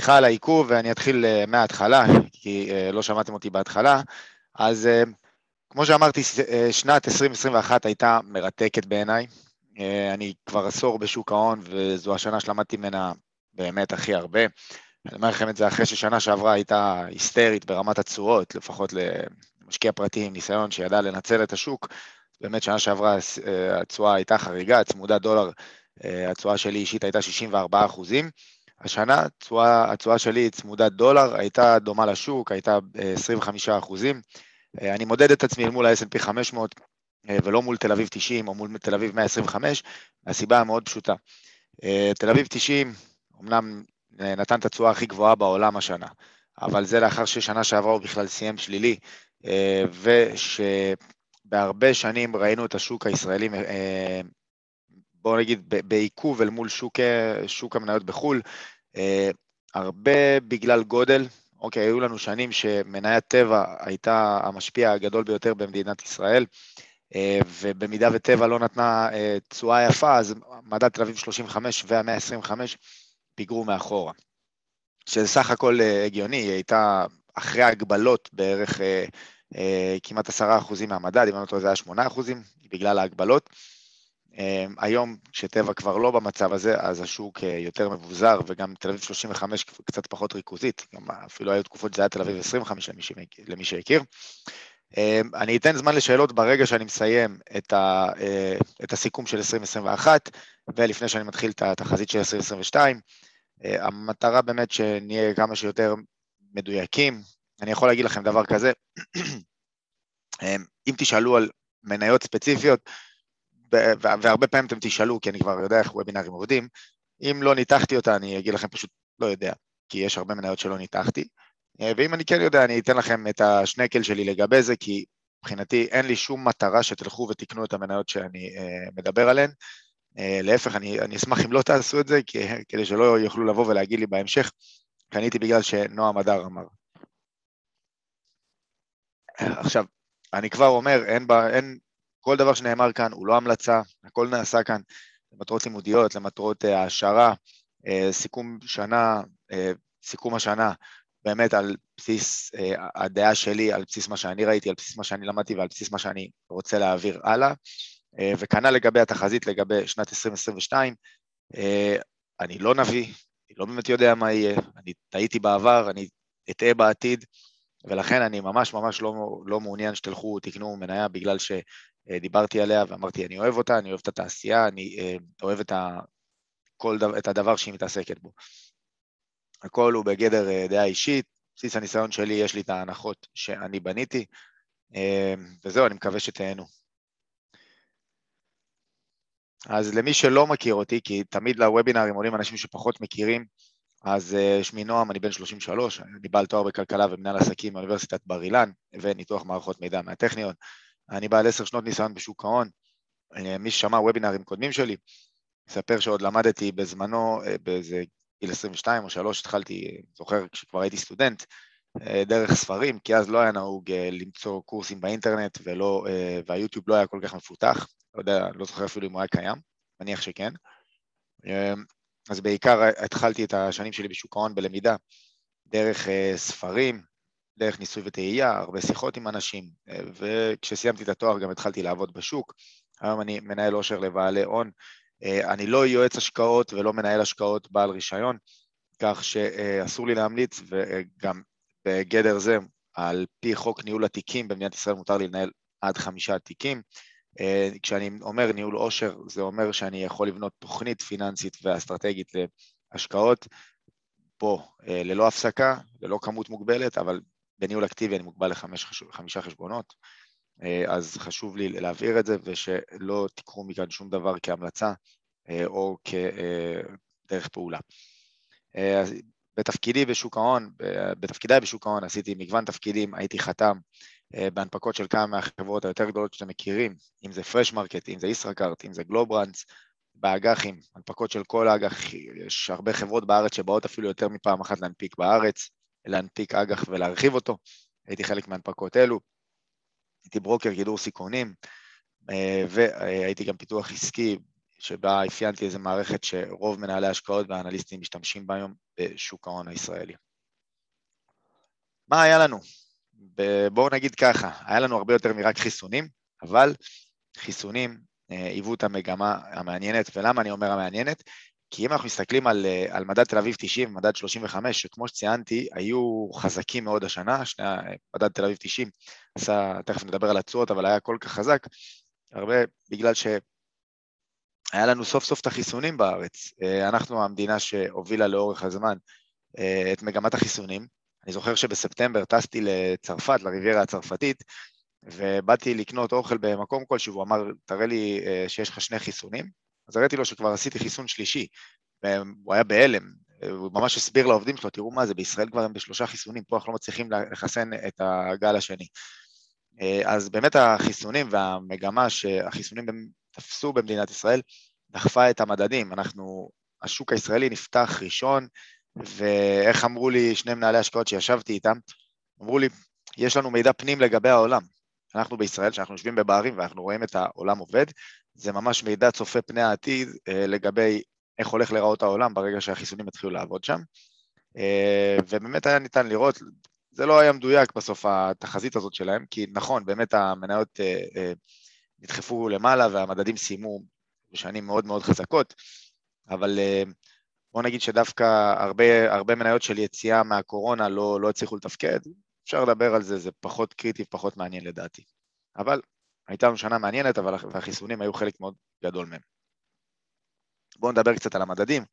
סליחה על העיכוב, ואני אתחיל מההתחלה, כי לא שמעתם אותי בהתחלה. אז כמו שאמרתי, שנת 2021 הייתה מרתקת בעיניי. אני כבר עשור בשוק ההון, וזו השנה שלמדתי ממנה באמת הכי הרבה. אני אומר לכם את זה אחרי ששנה שעברה הייתה היסטרית ברמת התשואות, לפחות למשקיע פרטי עם ניסיון שידע לנצל את השוק. באמת שנה שעברה התשואה הייתה חריגה, צמודה דולר, התשואה שלי אישית הייתה 64 אחוזים. השנה התשואה שלי צמודת דולר הייתה דומה לשוק, הייתה 25 אחוזים. אני מודד את עצמי מול ה-S&P 500 ולא מול תל אביב 90 או מול תל אביב 125, הסיבה המאוד פשוטה. תל אביב 90 אמנם נתן את התשואה הכי גבוהה בעולם השנה, אבל זה לאחר ששנה שעברה הוא בכלל סיים שלילי, ושבהרבה שנים ראינו את השוק הישראלי, בואו נגיד בעיכוב אל מול שוק, שוק המניות בחו"ל, הרבה בגלל גודל, אוקיי, היו לנו שנים שמניית טבע הייתה המשפיע הגדול ביותר במדינת ישראל, ובמידה וטבע לא נתנה תשואה יפה, אז מדד תל אביב 35 וה-125 פיגרו מאחורה. שזה סך הכל הגיוני, היא הייתה אחרי ההגבלות בערך כמעט עשרה אחוזים מהמדד, אם אני לא טועה זה היה שמונה אחוזים, בגלל ההגבלות. היום כשטבע כבר לא במצב הזה, אז השוק יותר מבוזר, וגם תל אביב 35 קצת פחות ריכוזית, אפילו היו תקופות שזה היה תל אביב 25 למי שהכיר. אני אתן זמן לשאלות ברגע שאני מסיים את הסיכום של 2021, ולפני שאני מתחיל את התחזית של 2022. המטרה באמת שנהיה כמה שיותר מדויקים. אני יכול להגיד לכם דבר כזה, אם תשאלו על מניות ספציפיות, והרבה פעמים אתם תשאלו, כי אני כבר יודע איך וובינארים עובדים, אם לא ניתחתי אותה, אני אגיד לכם פשוט לא יודע, כי יש הרבה מניות שלא ניתחתי, ואם אני כן יודע, אני אתן לכם את השנקל שלי לגבי זה, כי מבחינתי אין לי שום מטרה שתלכו ותקנו את המניות שאני מדבר עליהן, להפך, אני, אני אשמח אם לא תעשו את זה, כדי שלא יוכלו לבוא ולהגיד לי בהמשך, קניתי בגלל שנועם הדר אמר. עכשיו, אני כבר אומר, אין, בה, אין, כל דבר שנאמר כאן הוא לא המלצה, הכל נעשה כאן למטרות לימודיות, למטרות העשרה, סיכום שנה, סיכום השנה, באמת על בסיס הדעה שלי, על בסיס מה שאני ראיתי, על בסיס מה שאני למדתי ועל בסיס מה שאני רוצה להעביר הלאה. וכנ"ל לגבי התחזית לגבי שנת 2022, אני לא נביא, אני לא באמת יודע מה יהיה, אני טעיתי בעבר, אני אטעה בעתיד, ולכן אני ממש ממש לא, לא מעוניין שתלכו, תקנו מניה בגלל שדיברתי עליה ואמרתי, אני אוהב אותה, אני אוהב את התעשייה, אני אוהב את, ה, כל, את הדבר שהיא מתעסקת בו. הכל הוא בגדר דעה אישית, בסיס הניסיון שלי, יש לי את ההנחות שאני בניתי, וזהו, אני מקווה שתהנו. אז למי שלא מכיר אותי, כי תמיד לוובינרים עולים אנשים שפחות מכירים, אז שמי נועם, אני בן 33, אני בעל תואר בכלכלה ומנהל עסקים מאוניברסיטת בר אילן, וניתוח מערכות מידע מהטכניון. אני בעל עשר שנות ניסיון בשוק ההון. מי ששמע וובינרים קודמים שלי, אספר שעוד למדתי בזמנו, באיזה גיל 22 או 3, התחלתי, זוכר כשכבר הייתי סטודנט, דרך ספרים, כי אז לא היה נהוג למצוא קורסים באינטרנט, ולא, והיוטיוב לא היה כל כך מפותח. לא יודע, לא זוכר אפילו אם הוא היה קיים, מניח שכן. אז בעיקר התחלתי את השנים שלי בשוק ההון בלמידה, דרך ספרים, דרך ניסוי וטעייה, הרבה שיחות עם אנשים, וכשסיימתי את התואר גם התחלתי לעבוד בשוק. היום אני מנהל עושר לבעלי הון. אני לא יועץ השקעות ולא מנהל השקעות בעל רישיון, כך שאסור לי להמליץ, וגם בגדר זה, על פי חוק ניהול התיקים במדינת ישראל מותר לי לנהל עד חמישה תיקים. כשאני אומר ניהול עושר, זה אומר שאני יכול לבנות תוכנית פיננסית ואסטרטגית להשקעות פה ללא הפסקה, ללא כמות מוגבלת, אבל בניהול אקטיבי אני מוגבל לחמישה חשבונות, אז חשוב לי להבהיר את זה ושלא תיקחו מכאן שום דבר כהמלצה או כדרך פעולה. בתפקידי בשוק ההון, בתפקידיי בשוק ההון עשיתי מגוון תפקידים, הייתי חתם בהנפקות של כמה מהחברות היותר גדולות שאתם מכירים, אם זה פרשמרקט, אם זה ישראכרט, אם זה גלוברנדס, באג"חים, הנפקות של כל האג"ח, יש הרבה חברות בארץ שבאות אפילו יותר מפעם אחת להנפיק בארץ, להנפיק אג"ח ולהרחיב אותו, הייתי חלק מהנפקות אלו, הייתי ברוקר גידור סיכונים, והייתי גם פיתוח עסקי שבה אפיינתי איזה מערכת שרוב מנהלי השקעות והאנליסטים משתמשים בה היום בשוק ההון הישראלי. מה היה לנו? בואו נגיד ככה, היה לנו הרבה יותר מרק חיסונים, אבל חיסונים אה, היוו את המגמה המעניינת, ולמה אני אומר המעניינת? כי אם אנחנו מסתכלים על, אה, על מדד תל אביב 90 מדד 35, שכמו שציינתי, היו חזקים מאוד השנה, שני, מדד תל אביב 90 עשה, תכף נדבר על התשואות, אבל היה כל כך חזק, הרבה בגלל שהיה לנו סוף סוף את החיסונים בארץ. אה, אנחנו המדינה שהובילה לאורך הזמן את מגמת החיסונים. אני זוכר שבספטמבר טסתי לצרפת, לריביירה הצרפתית, ובאתי לקנות אוכל במקום כלשהו, הוא אמר, תראה לי שיש לך שני חיסונים, אז הראיתי לו שכבר עשיתי חיסון שלישי, והוא היה בהלם, הוא ממש הסביר לעובדים שלו, תראו מה זה, בישראל כבר הם בשלושה חיסונים, פה אנחנו לא מצליחים לחסן את הגל השני. אז באמת החיסונים והמגמה שהחיסונים תפסו במדינת ישראל, דחפה את המדדים. אנחנו, השוק הישראלי נפתח ראשון, ואיך אמרו לי שני מנהלי השקעות שישבתי איתם, אמרו לי, יש לנו מידע פנים לגבי העולם. אנחנו בישראל, שאנחנו יושבים בברים ואנחנו רואים את העולם עובד, זה ממש מידע צופה פני העתיד אה, לגבי איך הולך להיראות העולם ברגע שהחיסונים יתחילו לעבוד שם. אה, ובאמת היה ניתן לראות, זה לא היה מדויק בסוף התחזית הזאת שלהם, כי נכון, באמת המניות אה, נדחפו למעלה והמדדים סיימו בשנים מאוד מאוד חזקות, אבל בוא נגיד שדווקא הרבה, הרבה מניות של יציאה מהקורונה לא, לא הצליחו לתפקד, אפשר לדבר על זה, זה פחות קריטי, פחות מעניין לדעתי. אבל הייתה לנו שנה מעניינת, אבל החיסונים היו חלק מאוד גדול מהם. בואו נדבר קצת על המדדים.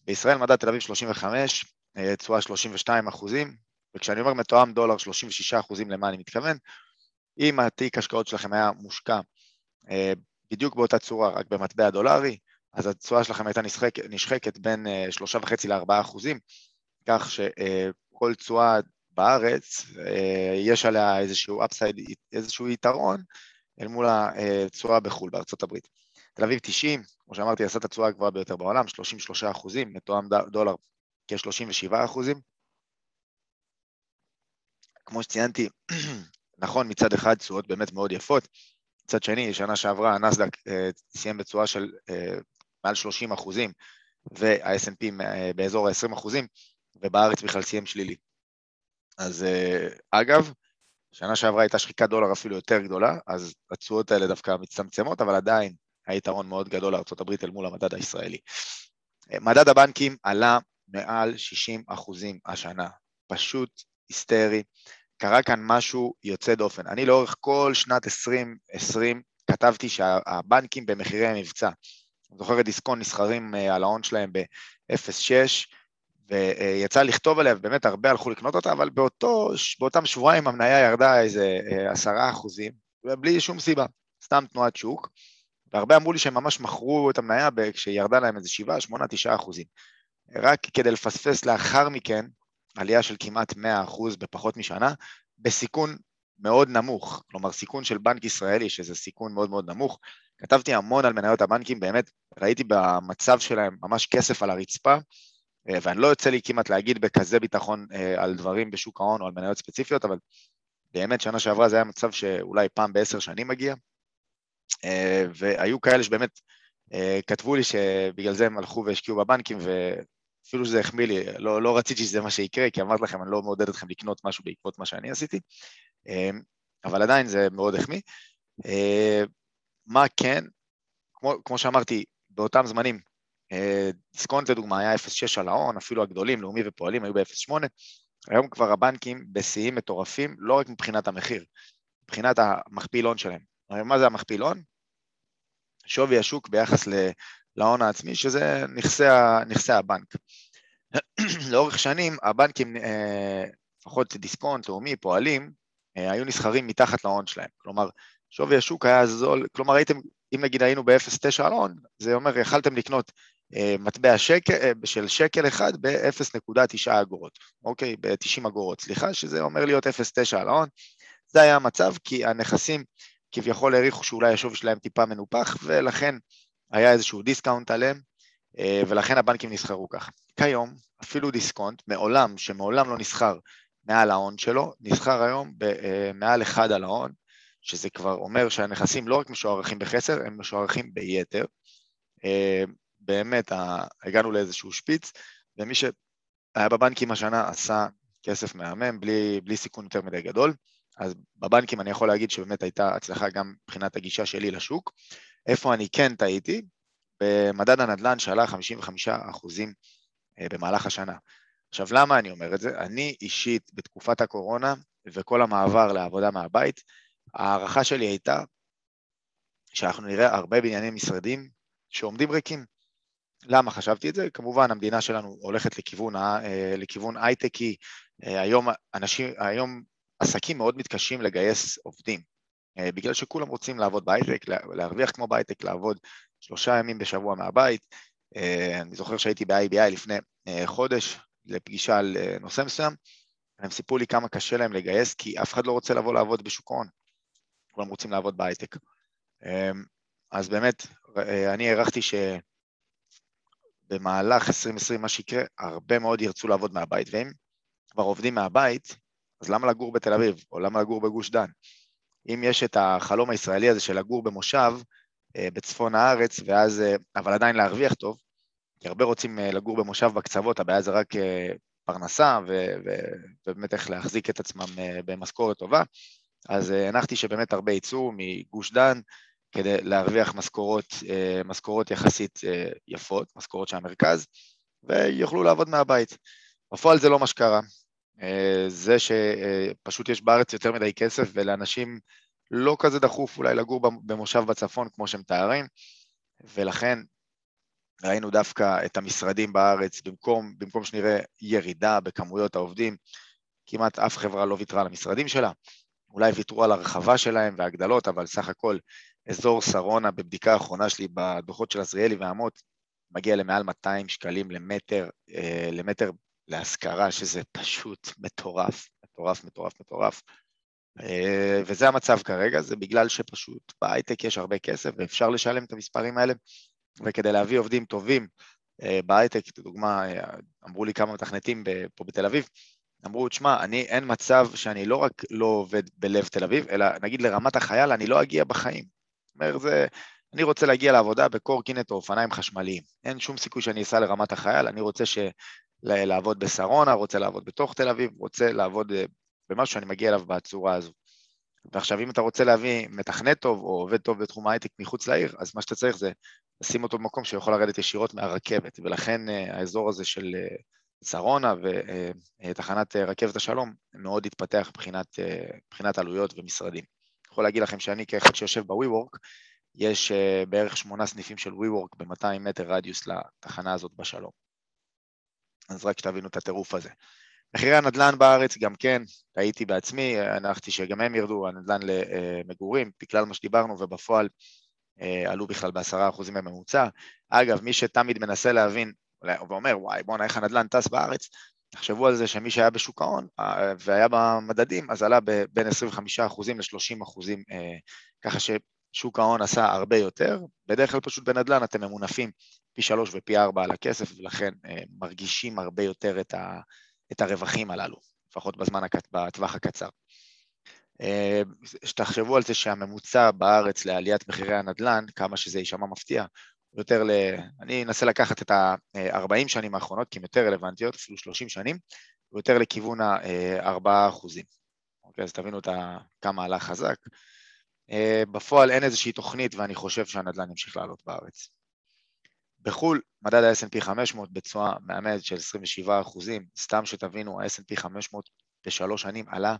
בישראל מדד תל אביב 35, אה, תשואה 32 אחוזים, וכשאני אומר מתואם דולר 36 אחוזים, למה אני מתכוון? אם התיק השקעות שלכם היה מושקע אה, בדיוק באותה צורה, רק במטבע דולרי, אז התשואה שלכם הייתה נשחק, נשחקת בין 3.5 אה, ל-4 אחוזים, כך שכל תשואה בארץ, יש עליה איזשהו אפסייד, איזשהו יתרון, אל מול התשואה בחו"ל, בארצות הברית. תל אביב 90, כמו שאמרתי, עשה את התשואה הגבוהה ביותר בעולם, 33 אחוזים, מתואם דולר כ-37 אחוזים. כמו שציינתי, נכון מצד אחד תשואות באמת מאוד יפות, מצד שני, שנה שעברה הנסדק אה, סיים בתשואה של אה, מעל 30 אחוזים, וה-S&P אה, באזור ה-20 אחוזים, ובארץ בכלל סיים שלילי. אז אגב, שנה שעברה הייתה שחיקת דולר אפילו יותר גדולה, אז התשואות האלה דווקא מצטמצמות, אבל עדיין היה יתרון מאוד גדול לארה"ב אל מול המדד הישראלי. מדד הבנקים עלה מעל 60 אחוזים השנה, פשוט היסטרי. קרה כאן משהו יוצא דופן. אני לאורך כל שנת 2020 כתבתי שהבנקים במחירי המבצע. אני זוכר את דיסקון נסחרים אה, על ההון שלהם ב-0.6, ויצא לכתוב עליה, ובאמת הרבה הלכו לקנות אותה, אבל באותו, באותם שבועיים המניה ירדה איזה אה, עשרה אחוזים, ובלי שום סיבה, סתם תנועת שוק, והרבה אמרו לי שהם ממש מכרו את המניה כשירדה להם איזה שבעה, שמונה, תשעה אחוזים. רק כדי לפספס לאחר מכן עלייה של כמעט 100 אחוז בפחות משנה, בסיכון מאוד נמוך, כלומר סיכון של בנק ישראלי, שזה סיכון מאוד מאוד נמוך. כתבתי המון על מניות הבנקים, באמת ראיתי במצב שלהם ממש כסף על הרצפה, ואני לא יוצא לי כמעט להגיד בכזה ביטחון אה, על דברים בשוק ההון או על מניות ספציפיות, אבל באמת שנה שעברה זה היה מצב שאולי פעם בעשר שנים מגיע, אה, והיו כאלה שבאמת כתבו לי שבגלל זה הם הלכו והשקיעו בבנקים, ואפילו שזה החמיא לי, לא, לא רציתי שזה מה שיקרה, כי אמרתי לכם, אני לא מעודד אתכם לקנות משהו בעקבות מה שאני עשיתי, אבל עדיין זה מאוד החמיא. מה כן, כמו, כמו שאמרתי, באותם זמנים אה, דיסקונט לדוגמה היה 0.6 על ההון, אפילו הגדולים, לאומי ופועלים היו ב-0.8, היום כבר הבנקים בשיאים מטורפים, לא רק מבחינת המחיר, מבחינת המכפיל הון שלהם. מה זה המכפיל הון? שווי השוק ביחס להון העצמי, שזה נכסי, נכסי הבנק. לאורך שנים הבנקים, אה, לפחות דיסקונט, לאומי, פועלים, אה, היו נסחרים מתחת להון שלהם. כלומר, שווי השוק היה זול, כלומר הייתם, אם נגיד היינו ב-0.9 על הון, זה אומר יכלתם לקנות אה, מטבע שקל, אה, של שקל אחד ב-0.9 אגורות, אוקיי? ב-90 אגורות, סליחה, שזה אומר להיות 0.9 על ההון. זה היה המצב, כי הנכסים כביכול העריכו שאולי השווי שלהם טיפה מנופח, ולכן היה איזשהו דיסקאונט עליהם, אה, ולכן הבנקים נסחרו ככה. כיום, אפילו דיסקונט, מעולם, שמעולם לא נסחר מעל ההון שלו, נסחר היום במעל אחד על ההון, שזה כבר אומר שהנכסים לא רק משוערכים בחסר, הם משוערכים ביתר. באמת הגענו לאיזשהו שפיץ, ומי שהיה בבנקים השנה עשה כסף מהמם, בלי, בלי סיכון יותר מדי גדול. אז בבנקים אני יכול להגיד שבאמת הייתה הצלחה גם מבחינת הגישה שלי לשוק. איפה אני כן טעיתי? במדד הנדל"ן שעלה 55 אחוזים אה, במהלך השנה. עכשיו, למה אני אומר את זה? אני אישית, בתקופת הקורונה וכל המעבר לעבודה מהבית, ההערכה שלי הייתה שאנחנו נראה הרבה בנייני משרדים שעומדים ריקים. למה חשבתי את זה? כמובן, המדינה שלנו הולכת לכיוון, אה, לכיוון הייטקי, אה, היום, אנשים, היום עסקים מאוד מתקשים לגייס עובדים, אה, בגלל שכולם רוצים לעבוד בהייטק, להרוויח כמו בהייטק, לעבוד שלושה ימים בשבוע מהבית. אני זוכר שהייתי ב-IBI לפני חודש לפגישה על נושא מסוים, הם סיפרו לי כמה קשה להם לגייס, כי אף אחד לא רוצה לבוא לעבוד בשוק ההון, כולם רוצים לעבוד בהייטק. אז באמת, אני הערכתי ש... במהלך 2020 מה שיקרה, הרבה מאוד ירצו לעבוד מהבית, ואם כבר עובדים מהבית, אז למה לגור בתל אביב, או למה לגור בגוש דן? אם יש את החלום הישראלי הזה של לגור במושב אה, בצפון הארץ, ואז, אה, אבל עדיין להרוויח טוב, כי הרבה רוצים אה, לגור במושב בקצוות, הבעיה זה רק פרנסה, ו- ו- ובאמת איך להחזיק את עצמם במשכורת טובה, אז הנחתי שבאמת הרבה יצאו מגוש דן, כדי להרוויח משכורות, אה, משכורות יחסית אה, יפות, משכורות של המרכז, ויוכלו לעבוד מהבית. בפועל זה לא מה שקרה. אה, זה שפשוט יש בארץ יותר מדי כסף ולאנשים לא כזה דחוף אולי לגור במושב בצפון כמו שמתארים, ולכן ראינו דווקא את המשרדים בארץ, במקום, במקום שנראה ירידה בכמויות העובדים, כמעט אף חברה לא ויתרה על המשרדים שלה, אולי ויתרו על הרחבה שלהם והגדלות, אבל סך הכל אזור שרונה, בבדיקה האחרונה שלי בדוחות של עזריאלי והמות, מגיע למעל 200 שקלים למטר, אה, למטר להשכרה, שזה פשוט מטורף, מטורף, מטורף, מטורף. אה, וזה המצב כרגע, זה בגלל שפשוט בהייטק יש הרבה כסף ואפשר לשלם את המספרים האלה, וכדי להביא עובדים טובים אה, בהייטק, לדוגמה, אמרו לי כמה מתכנתים פה בתל אביב, אמרו, תשמע, אני, אין מצב שאני לא רק לא עובד בלב תל אביב, אלא נגיד לרמת החייל, אני לא אגיע בחיים. אומר, זה, אני רוצה להגיע לעבודה בקורקינט או אופניים חשמליים. אין שום סיכוי שאני אסע לרמת החייל, אני רוצה ש... לעבוד בשרונה, רוצה לעבוד בתוך תל אביב, רוצה לעבוד אה, במשהו שאני מגיע אליו בצורה הזו. ועכשיו, אם אתה רוצה להביא מתכנת טוב או עובד טוב בתחום ההייטק מחוץ לעיר, אז מה שאתה צריך זה לשים אותו במקום שיכול לרדת ישירות מהרכבת, ולכן אה, האזור הזה של אה, שרונה ותחנת רכבת השלום מאוד התפתח מבחינת, מבחינת עלויות ומשרדים. יכול להגיד לכם שאני כאחד שיושב ב-WeWork, יש uh, בערך שמונה סניפים של WeWork ב-200 מטר רדיוס לתחנה הזאת בשלום. אז רק שתבינו את הטירוף הזה. מחירי הנדל"ן בארץ גם כן, טעיתי בעצמי, הנחתי שגם הם ירדו, הנדל"ן למגורים, בגלל מה שדיברנו, ובפועל uh, עלו בכלל בעשרה אחוזים בממוצע. אגב, מי שתמיד מנסה להבין ואומר, וואי, בואנה, איך הנדל"ן טס בארץ, תחשבו על זה שמי שהיה בשוק ההון אה, והיה במדדים, אז עלה בין 25% ל-30%, אה, ככה ששוק ההון עשה הרבה יותר. בדרך כלל פשוט בנדל"ן אתם ממונפים פי שלוש ופי ארבע על הכסף, ולכן אה, מרגישים הרבה יותר את, ה, את הרווחים הללו, לפחות בזמן, בטווח הקצר. שתחשבו על זה שהממוצע בארץ לעליית מחירי הנדל"ן, כמה שזה יישמע מפתיע, יותר ל... אני אנסה לקחת את ה-40 שנים האחרונות, כי הן יותר רלוונטיות, אפילו 30 שנים, ויותר לכיוון ה-4 אחוזים. אוקיי, אז תבינו את ה... כמה עלה חזק. אה, בפועל אין איזושהי תוכנית, ואני חושב שהנדל"ן ימשיך לעלות בארץ. בחו"ל, מדד ה-S&P 500 בתשואה מאמדת של 27 אחוזים, סתם שתבינו, ה-S&P 500 בשלוש שנים עלה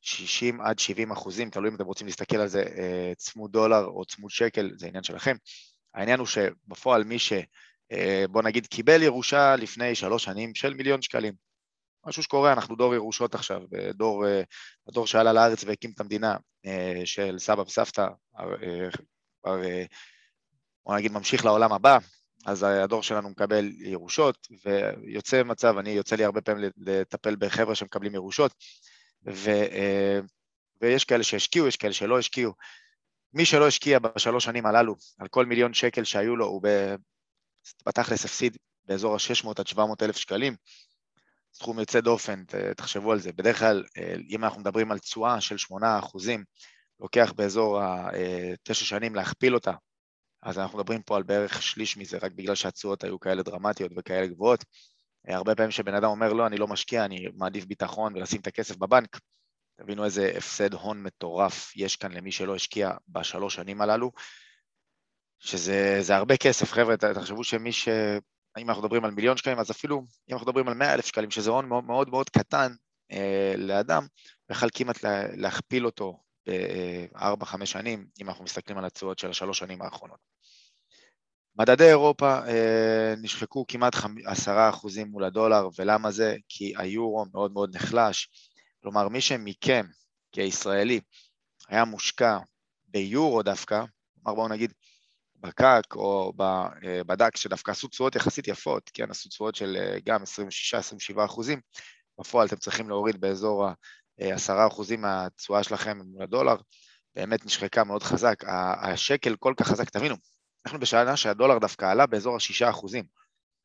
60 עד 70 אחוזים, תלוי אם אתם רוצים להסתכל על זה אה, צמוד דולר או צמוד שקל, זה עניין שלכם. העניין הוא שבפועל מי ש... אה, נגיד קיבל ירושה לפני שלוש שנים של מיליון שקלים. משהו שקורה, אנחנו דור ירושות עכשיו, דור, אה, הדור שעלה לארץ והקים את המדינה אה, של סבא וסבתא, כבר בוא נגיד ממשיך לעולם הבא, אז הדור שלנו מקבל ירושות, ויוצא מצב, אני יוצא לי הרבה פעמים לטפל בחבר'ה שמקבלים ירושות, ו, ויש כאלה שהשקיעו, יש כאלה שלא השקיעו, מי שלא השקיע בשלוש שנים הללו, על כל מיליון שקל שהיו לו, הוא בתכלס הפסיד באזור ה-600 עד 700 אלף שקלים, סכום יוצא דופן, תחשבו על זה. בדרך כלל, אה, אם אנחנו מדברים על תשואה של 8 אחוזים, לוקח באזור ה-9 אה, שנים להכפיל אותה אז אנחנו מדברים פה על בערך שליש מזה, רק בגלל שהתשואות היו כאלה דרמטיות וכאלה גבוהות. הרבה פעמים שבן אדם אומר, לא, אני לא משקיע, אני מעדיף ביטחון ולשים את הכסף בבנק, תבינו איזה הפסד הון מטורף יש כאן למי שלא השקיע בשלוש שנים הללו, שזה הרבה כסף, חבר'ה, תחשבו שמי ש... אם אנחנו מדברים על מיליון שקלים, אז אפילו אם אנחנו מדברים על מאה אלף שקלים, שזה הון מאוד מאוד, מאוד קטן אה, לאדם, בכלל כמעט לה, להכפיל אותו בארבע-חמש שנים, אם אנחנו מסתכלים על התשואות של השלוש שנים האחרונות. מדדי אירופה אה, נשחקו כמעט עשרה אחוזים מול הדולר, ולמה זה? כי היורו מאוד מאוד נחלש. כלומר, מי שמכם, כישראלי, היה מושקע ביורו דווקא, כלומר בואו נגיד בקק או אה, בדק שדווקא עשו תשואות יחסית יפות, כן, עשו תשואות של אה, גם 26-27 אחוזים, בפועל אתם צריכים להוריד באזור ה-10 אחוזים מהתשואה שלכם מול הדולר, באמת נשחקה מאוד חזק. השקל כל כך חזק, תבינו, אנחנו בשנה שהדולר דווקא עלה באזור ה-6 אחוזים,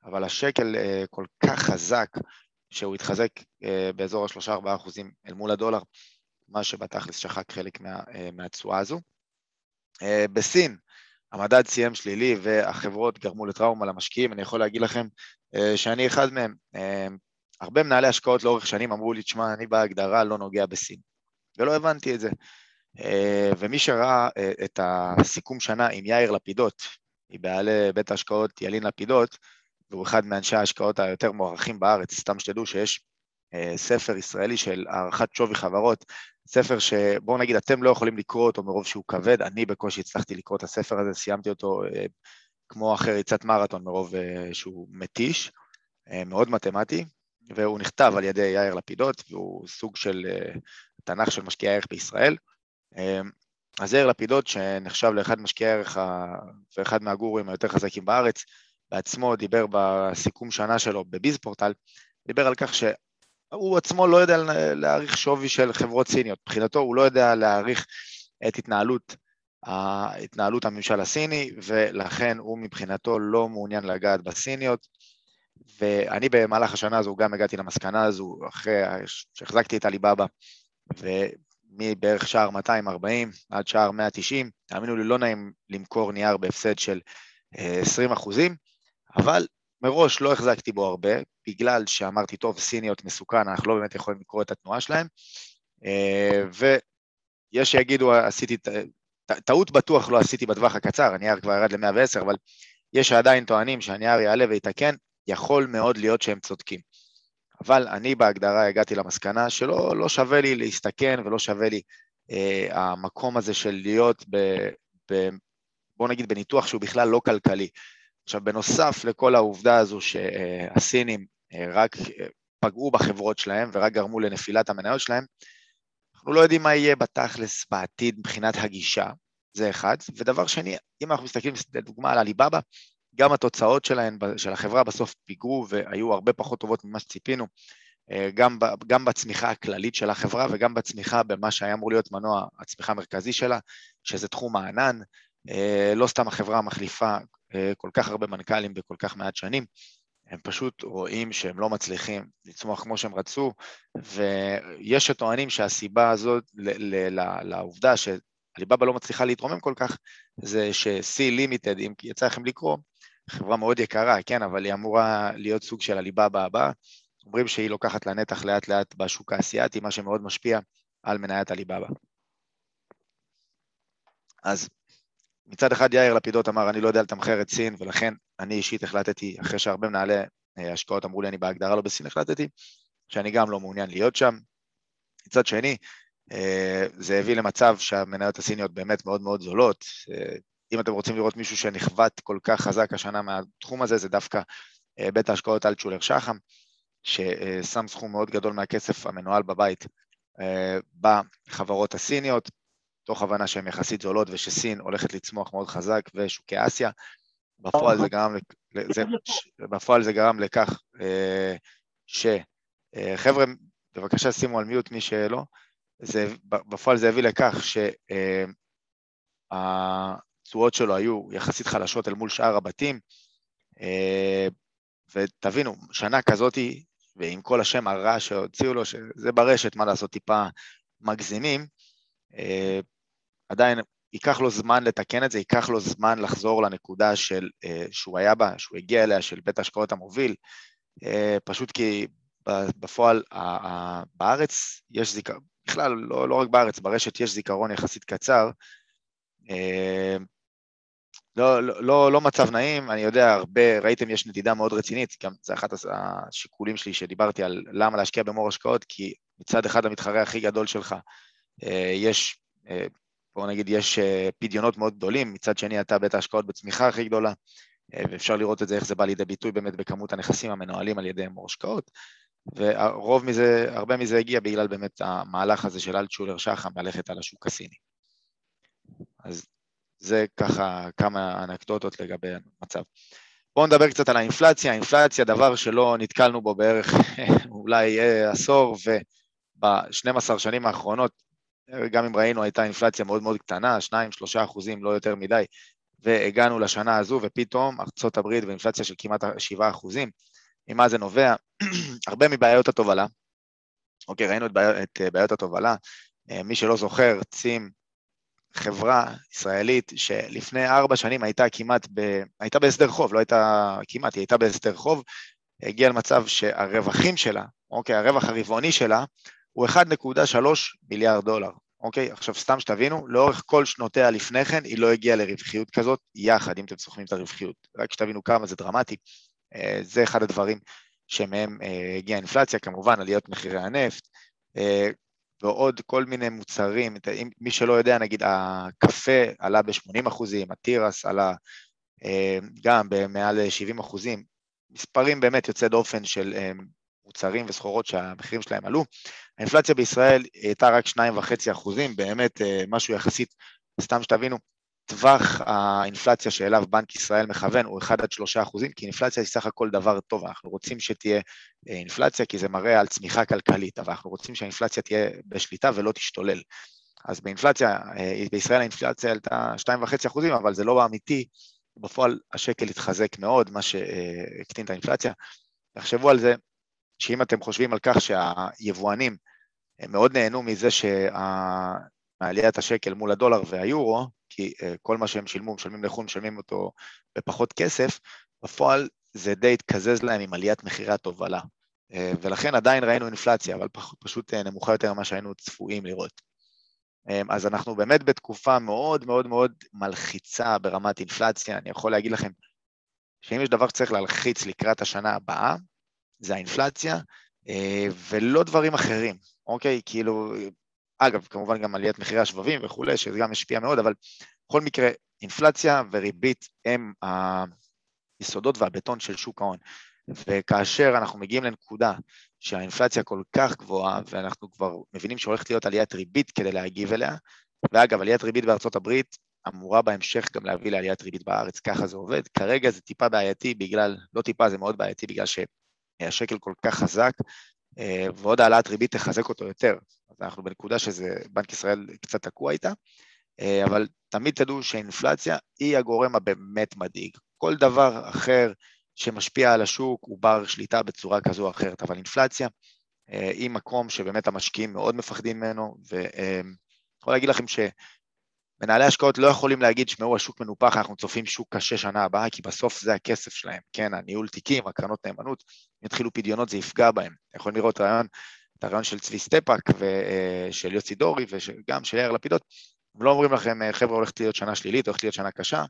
אבל השקל אה, כל כך חזק שהוא התחזק באזור ה-3-4 אחוזים אל מול הדולר, מה שבתכלס שחק חלק מה, מהתשואה הזו. בסין, המדד סיים שלילי והחברות גרמו לטראומה למשקיעים, אני יכול להגיד לכם אה, שאני אחד מהם. אה, הרבה מנהלי השקעות לאורך שנים אמרו לי, תשמע, אני בהגדרה לא נוגע בסין, ולא הבנתי את זה. אה, ומי שראה את הסיכום שנה עם יאיר לפידות, היא בעלי בית ההשקעות ילין לפידות, והוא אחד מאנשי ההשקעות היותר מוערכים בארץ, סתם שתדעו שיש ספר ישראלי של הערכת שווי חברות ספר שבואו נגיד אתם לא יכולים לקרוא אותו מרוב שהוא כבד, אני בקושי הצלחתי לקרוא את הספר הזה, סיימתי אותו אה, כמו אחרי ריצת מרתון מרוב אה, שהוא מתיש, אה, מאוד מתמטי, והוא נכתב על ידי יאיר לפידות, והוא סוג של תנ"ך של משקיעי הערך בישראל. אז יאיר לפידות, שנחשב לאחד משקיעי הערך ואחד מהגורואים היותר חזקים בארץ, בעצמו דיבר בסיכום שנה שלו בביז פורטל, דיבר על כך ש... הוא עצמו לא יודע להעריך שווי של חברות סיניות, מבחינתו הוא לא יודע להעריך את התנהלות, התנהלות הממשל הסיני, ולכן הוא מבחינתו לא מעוניין לגעת בסיניות, ואני במהלך השנה הזו גם הגעתי למסקנה הזו, אחרי שהחזקתי את עליבאבא, ומבערך שער 240 עד שער 190, תאמינו לי, לא נעים למכור נייר בהפסד של 20 אה, אחוזים, אבל מראש לא החזקתי בו הרבה, בגלל שאמרתי, טוב, סיניות מסוכן, אנחנו לא באמת יכולים לקרוא את התנועה שלהם, אה, ויש שיגידו, עשיתי, טעות בטוח לא עשיתי בטווח הקצר, הנייר כבר ירד ל-110, אבל יש שעדיין טוענים שהנייר יעלה ויתקן, יכול מאוד להיות שהם צודקים. אבל אני בהגדרה הגעתי למסקנה שלא לא שווה לי להסתכן ולא שווה לי אה, המקום הזה של להיות ב, ב... בוא נגיד בניתוח שהוא בכלל לא כלכלי. עכשיו, בנוסף לכל העובדה הזו שהסינים אה, רק אה, פגעו בחברות שלהם ורק גרמו לנפילת המניות שלהם, אנחנו לא יודעים מה יהיה בתכלס בעתיד מבחינת הגישה, זה אחד. ודבר שני, אם אנחנו מסתכלים לדוגמה על עליבאבא, גם התוצאות שלהן, של החברה בסוף פיגרו והיו הרבה פחות טובות ממה שציפינו, אה, גם, גם בצמיחה הכללית של החברה וגם בצמיחה במה שהיה אמור להיות מנוע הצמיחה המרכזי שלה, שזה תחום הענן. לא סתם החברה מחליפה כל כך הרבה מנכ"לים בכל כך מעט שנים, הם פשוט רואים שהם לא מצליחים לצמוח כמו שהם רצו, ויש שטוענים שהסיבה הזאת לעובדה שעליבאבא לא מצליחה להתרומם כל כך, זה ש-C Limited, אם יצא לכם לקרוא, חברה מאוד יקרה, כן, אבל היא אמורה להיות סוג של עליבאבא הבאה. אומרים שהיא לוקחת לנתח לאט לאט בשוק האסייתי, מה שמאוד משפיע על מניית עליבאבא. אז מצד אחד יאיר לפידות אמר, אני לא יודע לתמחר את סין, ולכן אני אישית החלטתי, אחרי שהרבה מנהלי אה, השקעות אמרו לי, אני בהגדרה לא בסין, החלטתי שאני גם לא מעוניין להיות שם. מצד שני, אה, זה הביא למצב שהמניות הסיניות באמת מאוד מאוד זולות. אה, אם אתם רוצים לראות מישהו שנכוות כל כך חזק השנה מהתחום הזה, זה דווקא בית ההשקעות אלטשולר שחם, ששם סכום מאוד גדול מהכסף המנוהל בבית בחברות הסיניות, תוך הבנה שהן יחסית זולות ושסין הולכת לצמוח מאוד חזק ושוקי אסיה. בפועל זה גרם, זה, בפועל זה גרם לכך אה, שחבר'ה, אה, בבקשה שימו על מיוט מי שלא, זה, בפועל זה הביא לכך שהתשואות שלו היו יחסית חלשות אל מול שאר הבתים, אה, ותבינו, שנה כזאתי, ועם כל השם הרע שהוציאו לו, שזה ברשת, מה לעשות, טיפה מגזימים, עדיין ייקח לו זמן לתקן את זה, ייקח לו זמן לחזור לנקודה של, שהוא היה בה, שהוא הגיע אליה, של בית ההשקעות המוביל, פשוט כי בפועל בארץ יש זיכרון, בכלל, לא, לא רק בארץ, ברשת יש זיכרון יחסית קצר. לא, לא, לא, לא מצב נעים, אני יודע, הרבה, ראיתם, יש נדידה מאוד רצינית, גם זה אחד השיקולים שלי שדיברתי על למה להשקיע במור השקעות, כי מצד אחד המתחרה הכי גדול שלך, אה, יש, אה, בואו נגיד, יש אה, פדיונות מאוד גדולים, מצד שני אתה בית ההשקעות בצמיחה הכי גדולה, ואפשר לראות את זה, איך זה בא לידי ביטוי באמת בכמות הנכסים המנוהלים על ידי מור השקעות, והרוב מזה, הרבה מזה הגיע בגלל באמת המהלך הזה של אלטשולר שחם ללכת על השוק הסיני. אז זה ככה כמה אנקדוטות לגבי המצב. בואו נדבר קצת על האינפלציה. האינפלציה, דבר שלא נתקלנו בו בערך אולי עשור, וב-12 שנים האחרונות, גם אם ראינו, הייתה אינפלציה מאוד מאוד קטנה, 2-3 אחוזים, לא יותר מדי, והגענו לשנה הזו, ופתאום ארצות הברית באינפלציה של כמעט 7 אחוזים. ממה זה נובע? הרבה מבעיות התובלה. אוקיי, ראינו את בעיות, את בעיות התובלה. מי שלא זוכר, צים חברה ישראלית שלפני ארבע שנים הייתה כמעט, ב... הייתה בהסדר חוב, לא הייתה כמעט, היא הייתה בהסדר חוב, הגיעה למצב שהרווחים שלה, אוקיי, הרווח הרבעוני שלה הוא 1.3 מיליארד דולר, אוקיי? עכשיו סתם שתבינו, לאורך כל שנותיה לפני כן היא לא הגיעה לרווחיות כזאת יחד, אם אתם סוכמים את הרווחיות, רק שתבינו כמה זה דרמטי. אה, זה אחד הדברים שמהם אה, הגיעה האינפלציה, כמובן עליות מחירי הנפט, אה, ועוד כל מיני מוצרים, מי שלא יודע, נגיד הקפה עלה ב-80 אחוזים, התירס עלה גם במעל 70 אחוזים, מספרים באמת יוצא דופן של מוצרים וסחורות שהמחירים שלהם עלו. האינפלציה בישראל הייתה רק 2.5 אחוזים, באמת אה, משהו יחסית, סתם שתבינו, טווח האינפלציה שאליו בנק ישראל מכוון הוא 1 עד 3 אחוזים, כי אינפלציה היא סך הכל דבר טוב, אנחנו רוצים שתהיה אה, אינפלציה כי זה מראה על צמיחה כלכלית, אבל אנחנו רוצים שהאינפלציה תהיה בשליטה ולא תשתולל. אז באינפלציה, אה, בישראל האינפלציה עלתה 2.5 אחוזים, אבל זה לא אמיתי, בפועל השקל התחזק מאוד, מה שהקטין את האינפלציה. תחשבו על זה, שאם אתם חושבים על כך שהיבואנים מאוד נהנו מזה שמעליית השקל מול הדולר והיורו, כי uh, כל מה שהם שילמו, משלמים לחו"ל, משלמים אותו בפחות כסף, בפועל זה די התקזז להם עם עליית מחירי התובלה. Uh, ולכן עדיין ראינו אינפלציה, אבל פשוט uh, נמוכה יותר ממה שהיינו צפויים לראות. אז אנחנו באמת בתקופה מאוד מאוד מאוד מלחיצה ברמת אינפלציה. אני יכול להגיד לכם שאם יש דבר שצריך להלחיץ לקראת השנה הבאה, זה האינפלציה, uh, ולא דברים אחרים, אוקיי? כאילו, אגב, כמובן גם עליית מחירי השבבים וכולי, שזה גם השפיע מאוד, אבל בכל מקרה, אינפלציה וריבית הם היסודות והבטון של שוק ההון. וכאשר אנחנו מגיעים לנקודה שהאינפלציה כל כך גבוהה, ואנחנו כבר מבינים שהולכת להיות עליית ריבית כדי להגיב אליה, ואגב, עליית ריבית בארצות הברית אמורה בהמשך גם להביא לעליית ריבית בארץ, ככה זה עובד. כרגע זה טיפה בעייתי בגלל, לא טיפה, זה מאוד בעייתי בגלל שהשקל כל כך חזק, אה, ועוד העלאת ריבית תחזק אותו יותר. אז אנחנו בנקודה שזה, בנק ישראל קצת תקוע איתה, אה, אבל תמיד תדעו שאינפלציה היא הגורם הבאמת מדאיג. כל דבר אחר שמשפיע על השוק הוא בר שליטה בצורה כזו או אחרת, אבל אינפלציה אה, היא מקום שבאמת המשקיעים מאוד מפחדים ממנו, ואני יכול להגיד לכם ש... מנהלי השקעות לא יכולים להגיד, שמעו, השוק מנופח, אנחנו צופים שוק קשה שנה הבאה, כי בסוף זה הכסף שלהם, כן, הניהול תיקים, הקרנות נאמנות, אם יתחילו פדיונות זה יפגע בהם. יכולים לראות ריאיון, את הריאיון של צבי סטפאק ושל יוסי דורי וגם של יאיר לפידות, הם לא אומרים לכם, חבר'ה, הולכת להיות שנה שלילית, הולכת להיות שנה קשה,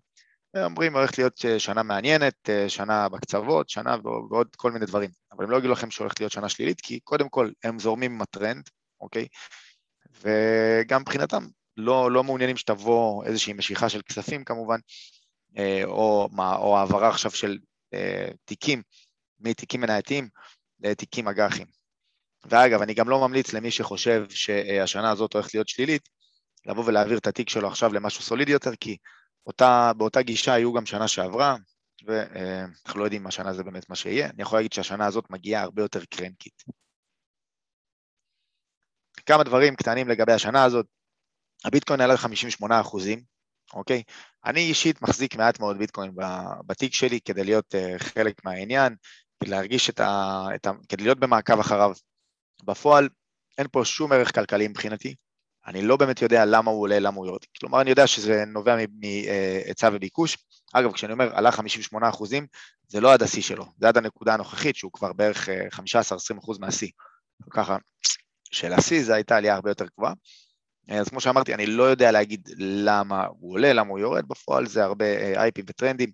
הם אומרים, הולכת להיות שנה מעניינת, שנה בקצוות, שנה ועוד כל מיני דברים, אבל הם לא יגידו לכם שהולכת להיות שנה שלילית, כי קודם כל הם זורמים עם הטרנד, אוקיי? וגם מבחינתם לא, לא מעוניינים שתבוא איזושהי משיכה של כספים כמובן, אה, או, או העברה עכשיו של אה, תיקים מתיקים מנייתיים לתיקים אג"חים. ואגב, אני גם לא ממליץ למי שחושב שהשנה הזאת הולכת להיות שלילית, לבוא ולהעביר את התיק שלו עכשיו למשהו סולידי יותר, כי אותה, באותה גישה היו גם שנה שעברה, ואנחנו לא יודעים אם השנה זה באמת מה שיהיה. אני יכול להגיד שהשנה הזאת מגיעה הרבה יותר קרנקית. כמה דברים קטנים לגבי השנה הזאת. הביטקוין עלה ל-58 אחוזים, אוקיי? אני אישית מחזיק מעט מאוד ביטקוין בתיק שלי כדי להיות uh, חלק מהעניין, כדי להרגיש את ה... את ה כדי להיות במעקב אחריו. בפועל אין פה שום ערך כלכלי מבחינתי, אני לא באמת יודע למה הוא עולה, למה הוא יורד. כלומר, אני יודע שזה נובע מהיצע וביקוש. אגב, כשאני אומר עלה 58 אחוזים, זה לא עד השיא שלו, זה עד הנקודה הנוכחית, שהוא כבר בערך 15-20 אחוז מהשיא. ככה, של השיא זו הייתה עלייה הרבה יותר גבוהה. אז כמו שאמרתי, אני לא יודע להגיד למה הוא עולה, למה הוא יורד, בפועל זה הרבה אייפים וטרנדים,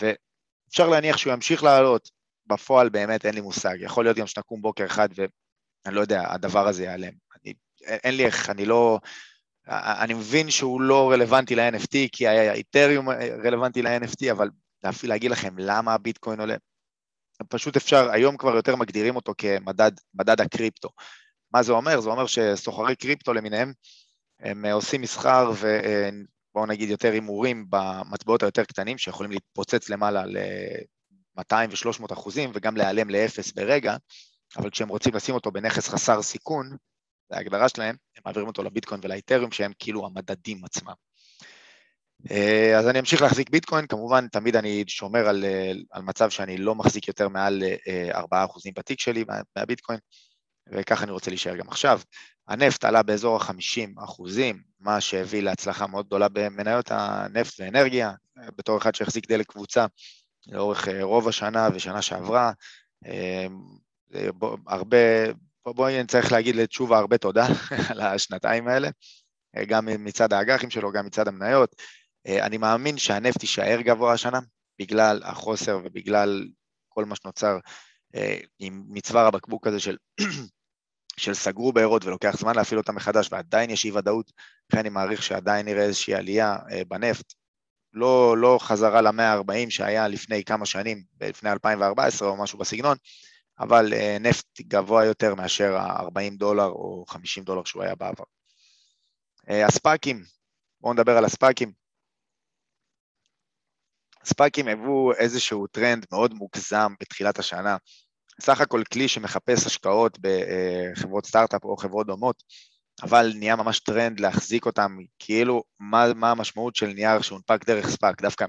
ואפשר להניח שהוא ימשיך לעלות, בפועל באמת אין לי מושג, יכול להיות גם שנקום בוקר אחד ואני לא יודע, הדבר הזה ייעלם. אני, אין לי איך, אני לא... אני מבין שהוא לא רלוונטי ל-NFT, כי האיתריום רלוונטי ל-NFT, אבל להגיד לכם למה הביטקוין עולה, פשוט אפשר, היום כבר יותר מגדירים אותו כמדד הקריפטו. מה זה אומר? זה אומר שסוחרי קריפטו למיניהם, הם עושים מסחר ובואו נגיד יותר הימורים במטבעות היותר קטנים, שיכולים להתפוצץ למעלה ל-200 ו-300 אחוזים וגם להיעלם לאפס ברגע, אבל כשהם רוצים לשים אותו בנכס חסר סיכון, זה ההגדרה שלהם, הם מעבירים אותו לביטקוין ולאיתריום שהם כאילו המדדים עצמם. אה, אז אני אמשיך להחזיק ביטקוין, כמובן תמיד אני שומר על, אה, על מצב שאני לא מחזיק יותר מעל 4% אה, בתיק שלי מהביטקוין, וככה אני רוצה להישאר גם עכשיו. הנפט עלה באזור ה-50 אחוזים, מה שהביא להצלחה מאוד גדולה במניות הנפט ואנרגיה, בתור אחד שהחזיק דלק קבוצה לאורך רוב השנה ושנה שעברה. הרבה, בואי נצטרך להגיד לתשובה הרבה תודה על השנתיים האלה, גם מצד האג"חים שלו, גם מצד המניות. אה, אני מאמין שהנפט יישאר גבוה השנה, בגלל החוסר ובגלל כל מה שנוצר אה, עם מצוואר הבקבוק הזה של, של סגרו בארות ולוקח זמן להפעיל אותם מחדש ועדיין יש אי ודאות, לכן אני מעריך שעדיין נראה איזושהי עלייה אה, בנפט, לא, לא חזרה למאה ה-40 שהיה לפני כמה שנים, לפני 2014 או משהו בסגנון, אבל נפט גבוה יותר מאשר ה-40 דולר או 50 דולר שהוא היה בעבר. הספאקים, בואו נדבר על הספאקים. ספאקים היוו איזשהו טרנד מאוד מוגזם בתחילת השנה. סך הכל כלי שמחפש השקעות בחברות סטארט-אפ או חברות דומות, אבל נהיה ממש טרנד להחזיק אותם, כאילו מה, מה המשמעות של נייר שהונפק דרך ספאק, דווקא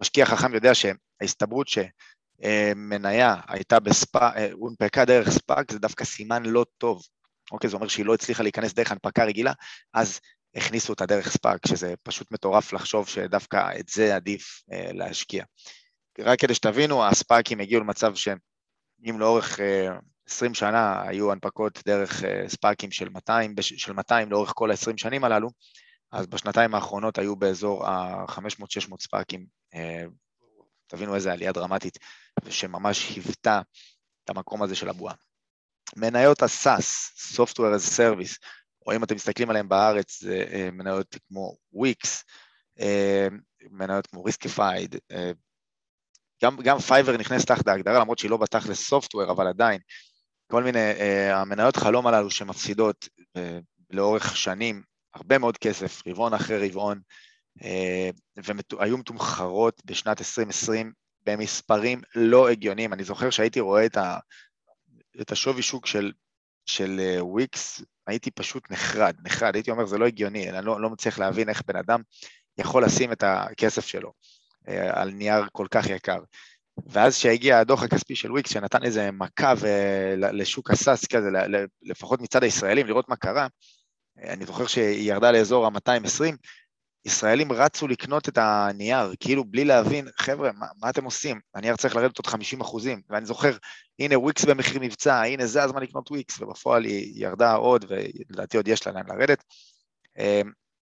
משקיע חכם יודע שההסתברות שמניה הייתה בספאק, הונפקה דרך ספאק זה דווקא סימן לא טוב, אוקיי, זה אומר שהיא לא הצליחה להיכנס דרך הנפקה רגילה, אז הכניסו אותה דרך ספאק, שזה פשוט מטורף לחשוב שדווקא את זה עדיף אה, להשקיע. רק כדי שתבינו, הספאקים הגיעו למצב שאם לאורך אה, 20 שנה היו הנפקות דרך אה, ספאקים של 200, של 200 לאורך כל ה-20 שנים הללו, אז בשנתיים האחרונות היו באזור ה-500-600 ספאקים, אה, תבינו איזה עלייה דרמטית, ושממש היוותה את המקום הזה של הבועה. מניות ה-SaaS, Software as a Service, או אם אתם מסתכלים עליהם בארץ, זה אה, מניות כמו אה, מניות כמו אה, גם, גם פייבר נכנס תחת ההגדרה, למרות שהיא לא בתכלס software, אבל עדיין, כל מיני, המניות חלום הללו שמפסידות לאורך שנים הרבה מאוד כסף, רבעון אחרי רבעון, והיו מתומחרות בשנת 2020 במספרים לא הגיוניים. אני זוכר שהייתי רואה את, ה, את השווי שוק של, של וויקס הייתי פשוט נחרד, נחרד, הייתי אומר, זה לא הגיוני, אני לא, לא מצליח להבין איך בן אדם יכול לשים את הכסף שלו אה, על נייר כל כך יקר. ואז כשהגיע הדוח הכספי של וויקס, שנתן איזה מכה לשוק ה SaaS כזה, לפחות מצד הישראלים, לראות מה קרה, אה, אני זוכר שהיא ירדה לאזור ה-220, ישראלים רצו לקנות את הנייר, כאילו בלי להבין, חבר'ה, מה, מה אתם עושים? הנייר צריך לרדת עוד 50 אחוזים. ואני זוכר, הנה וויקס במחיר מבצע, הנה זה הזמן לקנות וויקס, ובפועל היא ירדה עוד, ולדעתי עוד יש לה לאן לרדת.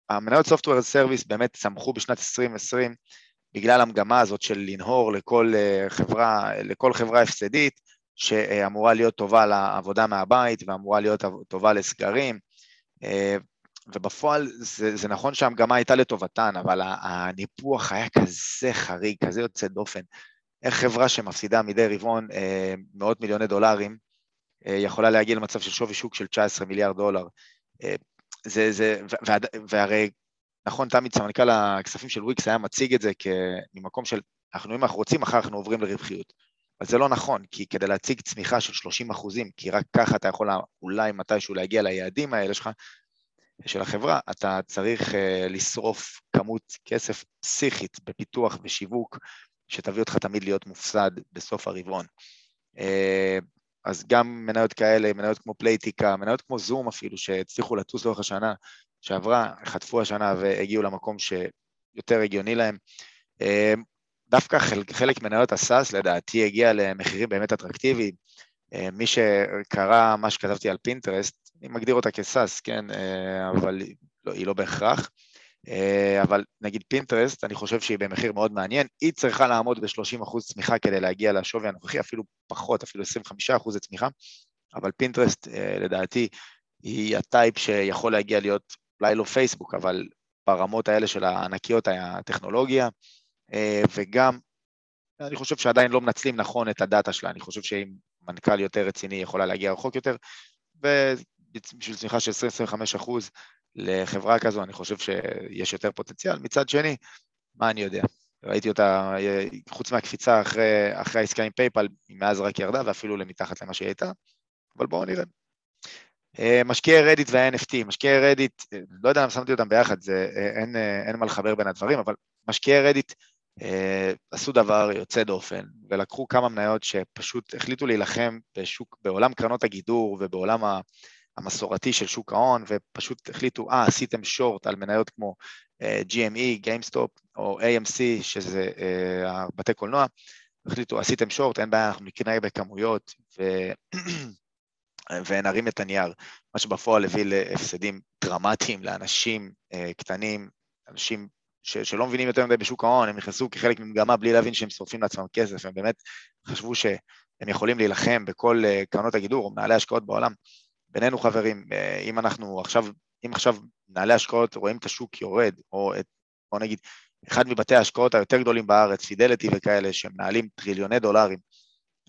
המניות Software Service באמת צמחו בשנת 2020 בגלל המגמה הזאת של לנהור לכל אה, חברה, לכל חברה הפסדית, שאמורה להיות טובה לעבודה מהבית ואמורה להיות טובה לסגרים, אה, ובפועל זה, זה נכון שהמגמה הייתה לטובתן, אבל הניפוח היה כזה חריג, כזה יוצא דופן. איך חברה שמפסידה מדי רבעון אה, מאות מיליוני דולרים, יכולה להגיע למצב של שווי שוק של 19 מיליארד דולר. זה, זה, וה, והרי, נכון, תמיד סמנכ"ל הכספים של וויקס היה מציג את זה ממקום של, אנחנו, אם אנחנו רוצים, מחר אנחנו עוברים לרווחיות. אבל זה לא נכון, כי כדי להציג צמיחה של 30 אחוזים, כי רק ככה אתה יכול אולי מתישהו להגיע ליעדים האלה שלך, של החברה, אתה צריך uh, לשרוף כמות כסף פסיכית בפיתוח ושיווק, שתביא אותך תמיד להיות מופסד בסוף הרבעון. Uh, אז גם מניות כאלה, מניות כמו פלייטיקה, מניות כמו זום אפילו, שהצליחו לטוס לאורך השנה שעברה, חטפו השנה והגיעו למקום שיותר הגיוני להם. אה, דווקא חלק, מניות הסאס לדעתי הגיע למחירים באמת אטרקטיביים. אה, מי שקרא מה שכתבתי על פינטרסט, אני מגדיר אותה כ SaaS, כן, אבל לא, היא לא בהכרח. אה, אבל נגיד פינטרסט, אני חושב שהיא במחיר מאוד מעניין, היא צריכה לעמוד ב-30% צמיחה כדי להגיע לשווי הנוכחי, אפילו פחות, אפילו 25% צמיחה, אבל פינטרסט אה, לדעתי היא ה type שיכול להגיע להיות אולי לא פייסבוק, אבל ברמות האלה של הענקיות הטכנולוגיה, אה, וגם אני חושב שעדיין לא מנצלים נכון את הדאטה שלה, אני חושב שאם מנכ"ל יותר רציני יכולה להגיע רחוק יותר, ובשביל צמיחה של 20-25 אחוז, לחברה כזו, אני חושב שיש יותר פוטנציאל. מצד שני, מה אני יודע? ראיתי אותה, חוץ מהקפיצה אחרי, אחרי העסקה עם פייפל, היא מאז רק ירדה ואפילו למתחת למה שהיא הייתה, אבל בואו נראה. אה, משקיעי רדיט וה-NFT, משקיעי רדיט, לא יודע למה שמתי אותם ביחד, זה, אה, אין, אה, אין מה לחבר בין הדברים, אבל משקיעי רדיט עשו דבר יוצא דופן, ולקחו כמה מניות שפשוט החליטו להילחם בשוק, בעולם קרנות הגידור ובעולם. המסורתי של שוק ההון, ופשוט החליטו, אה, עשיתם שורט על מניות כמו uh, GME, GameStop או AMC, שזה uh, בתי קולנוע, החליטו, עשיתם שורט, אין בעיה, אנחנו נקנה בכמויות ו... ונרים את הנייר, מה שבפועל הביא להפסדים דרמטיים לאנשים uh, קטנים, אנשים ש, שלא מבינים יותר מדי בשוק ההון, הם נכנסו כחלק ממגמה בלי להבין שהם שורפים לעצמם כסף, הם באמת חשבו שהם יכולים להילחם בכל uh, קרנות הגידור או מנהלי השקעות בעולם, בינינו חברים, אה, אם אנחנו עכשיו, אם עכשיו מנהלי השקעות רואים את השוק יורד, או את, בוא נגיד, אחד מבתי ההשקעות היותר גדולים בארץ, פידליטי וכאלה, שמנהלים טריליוני דולרים,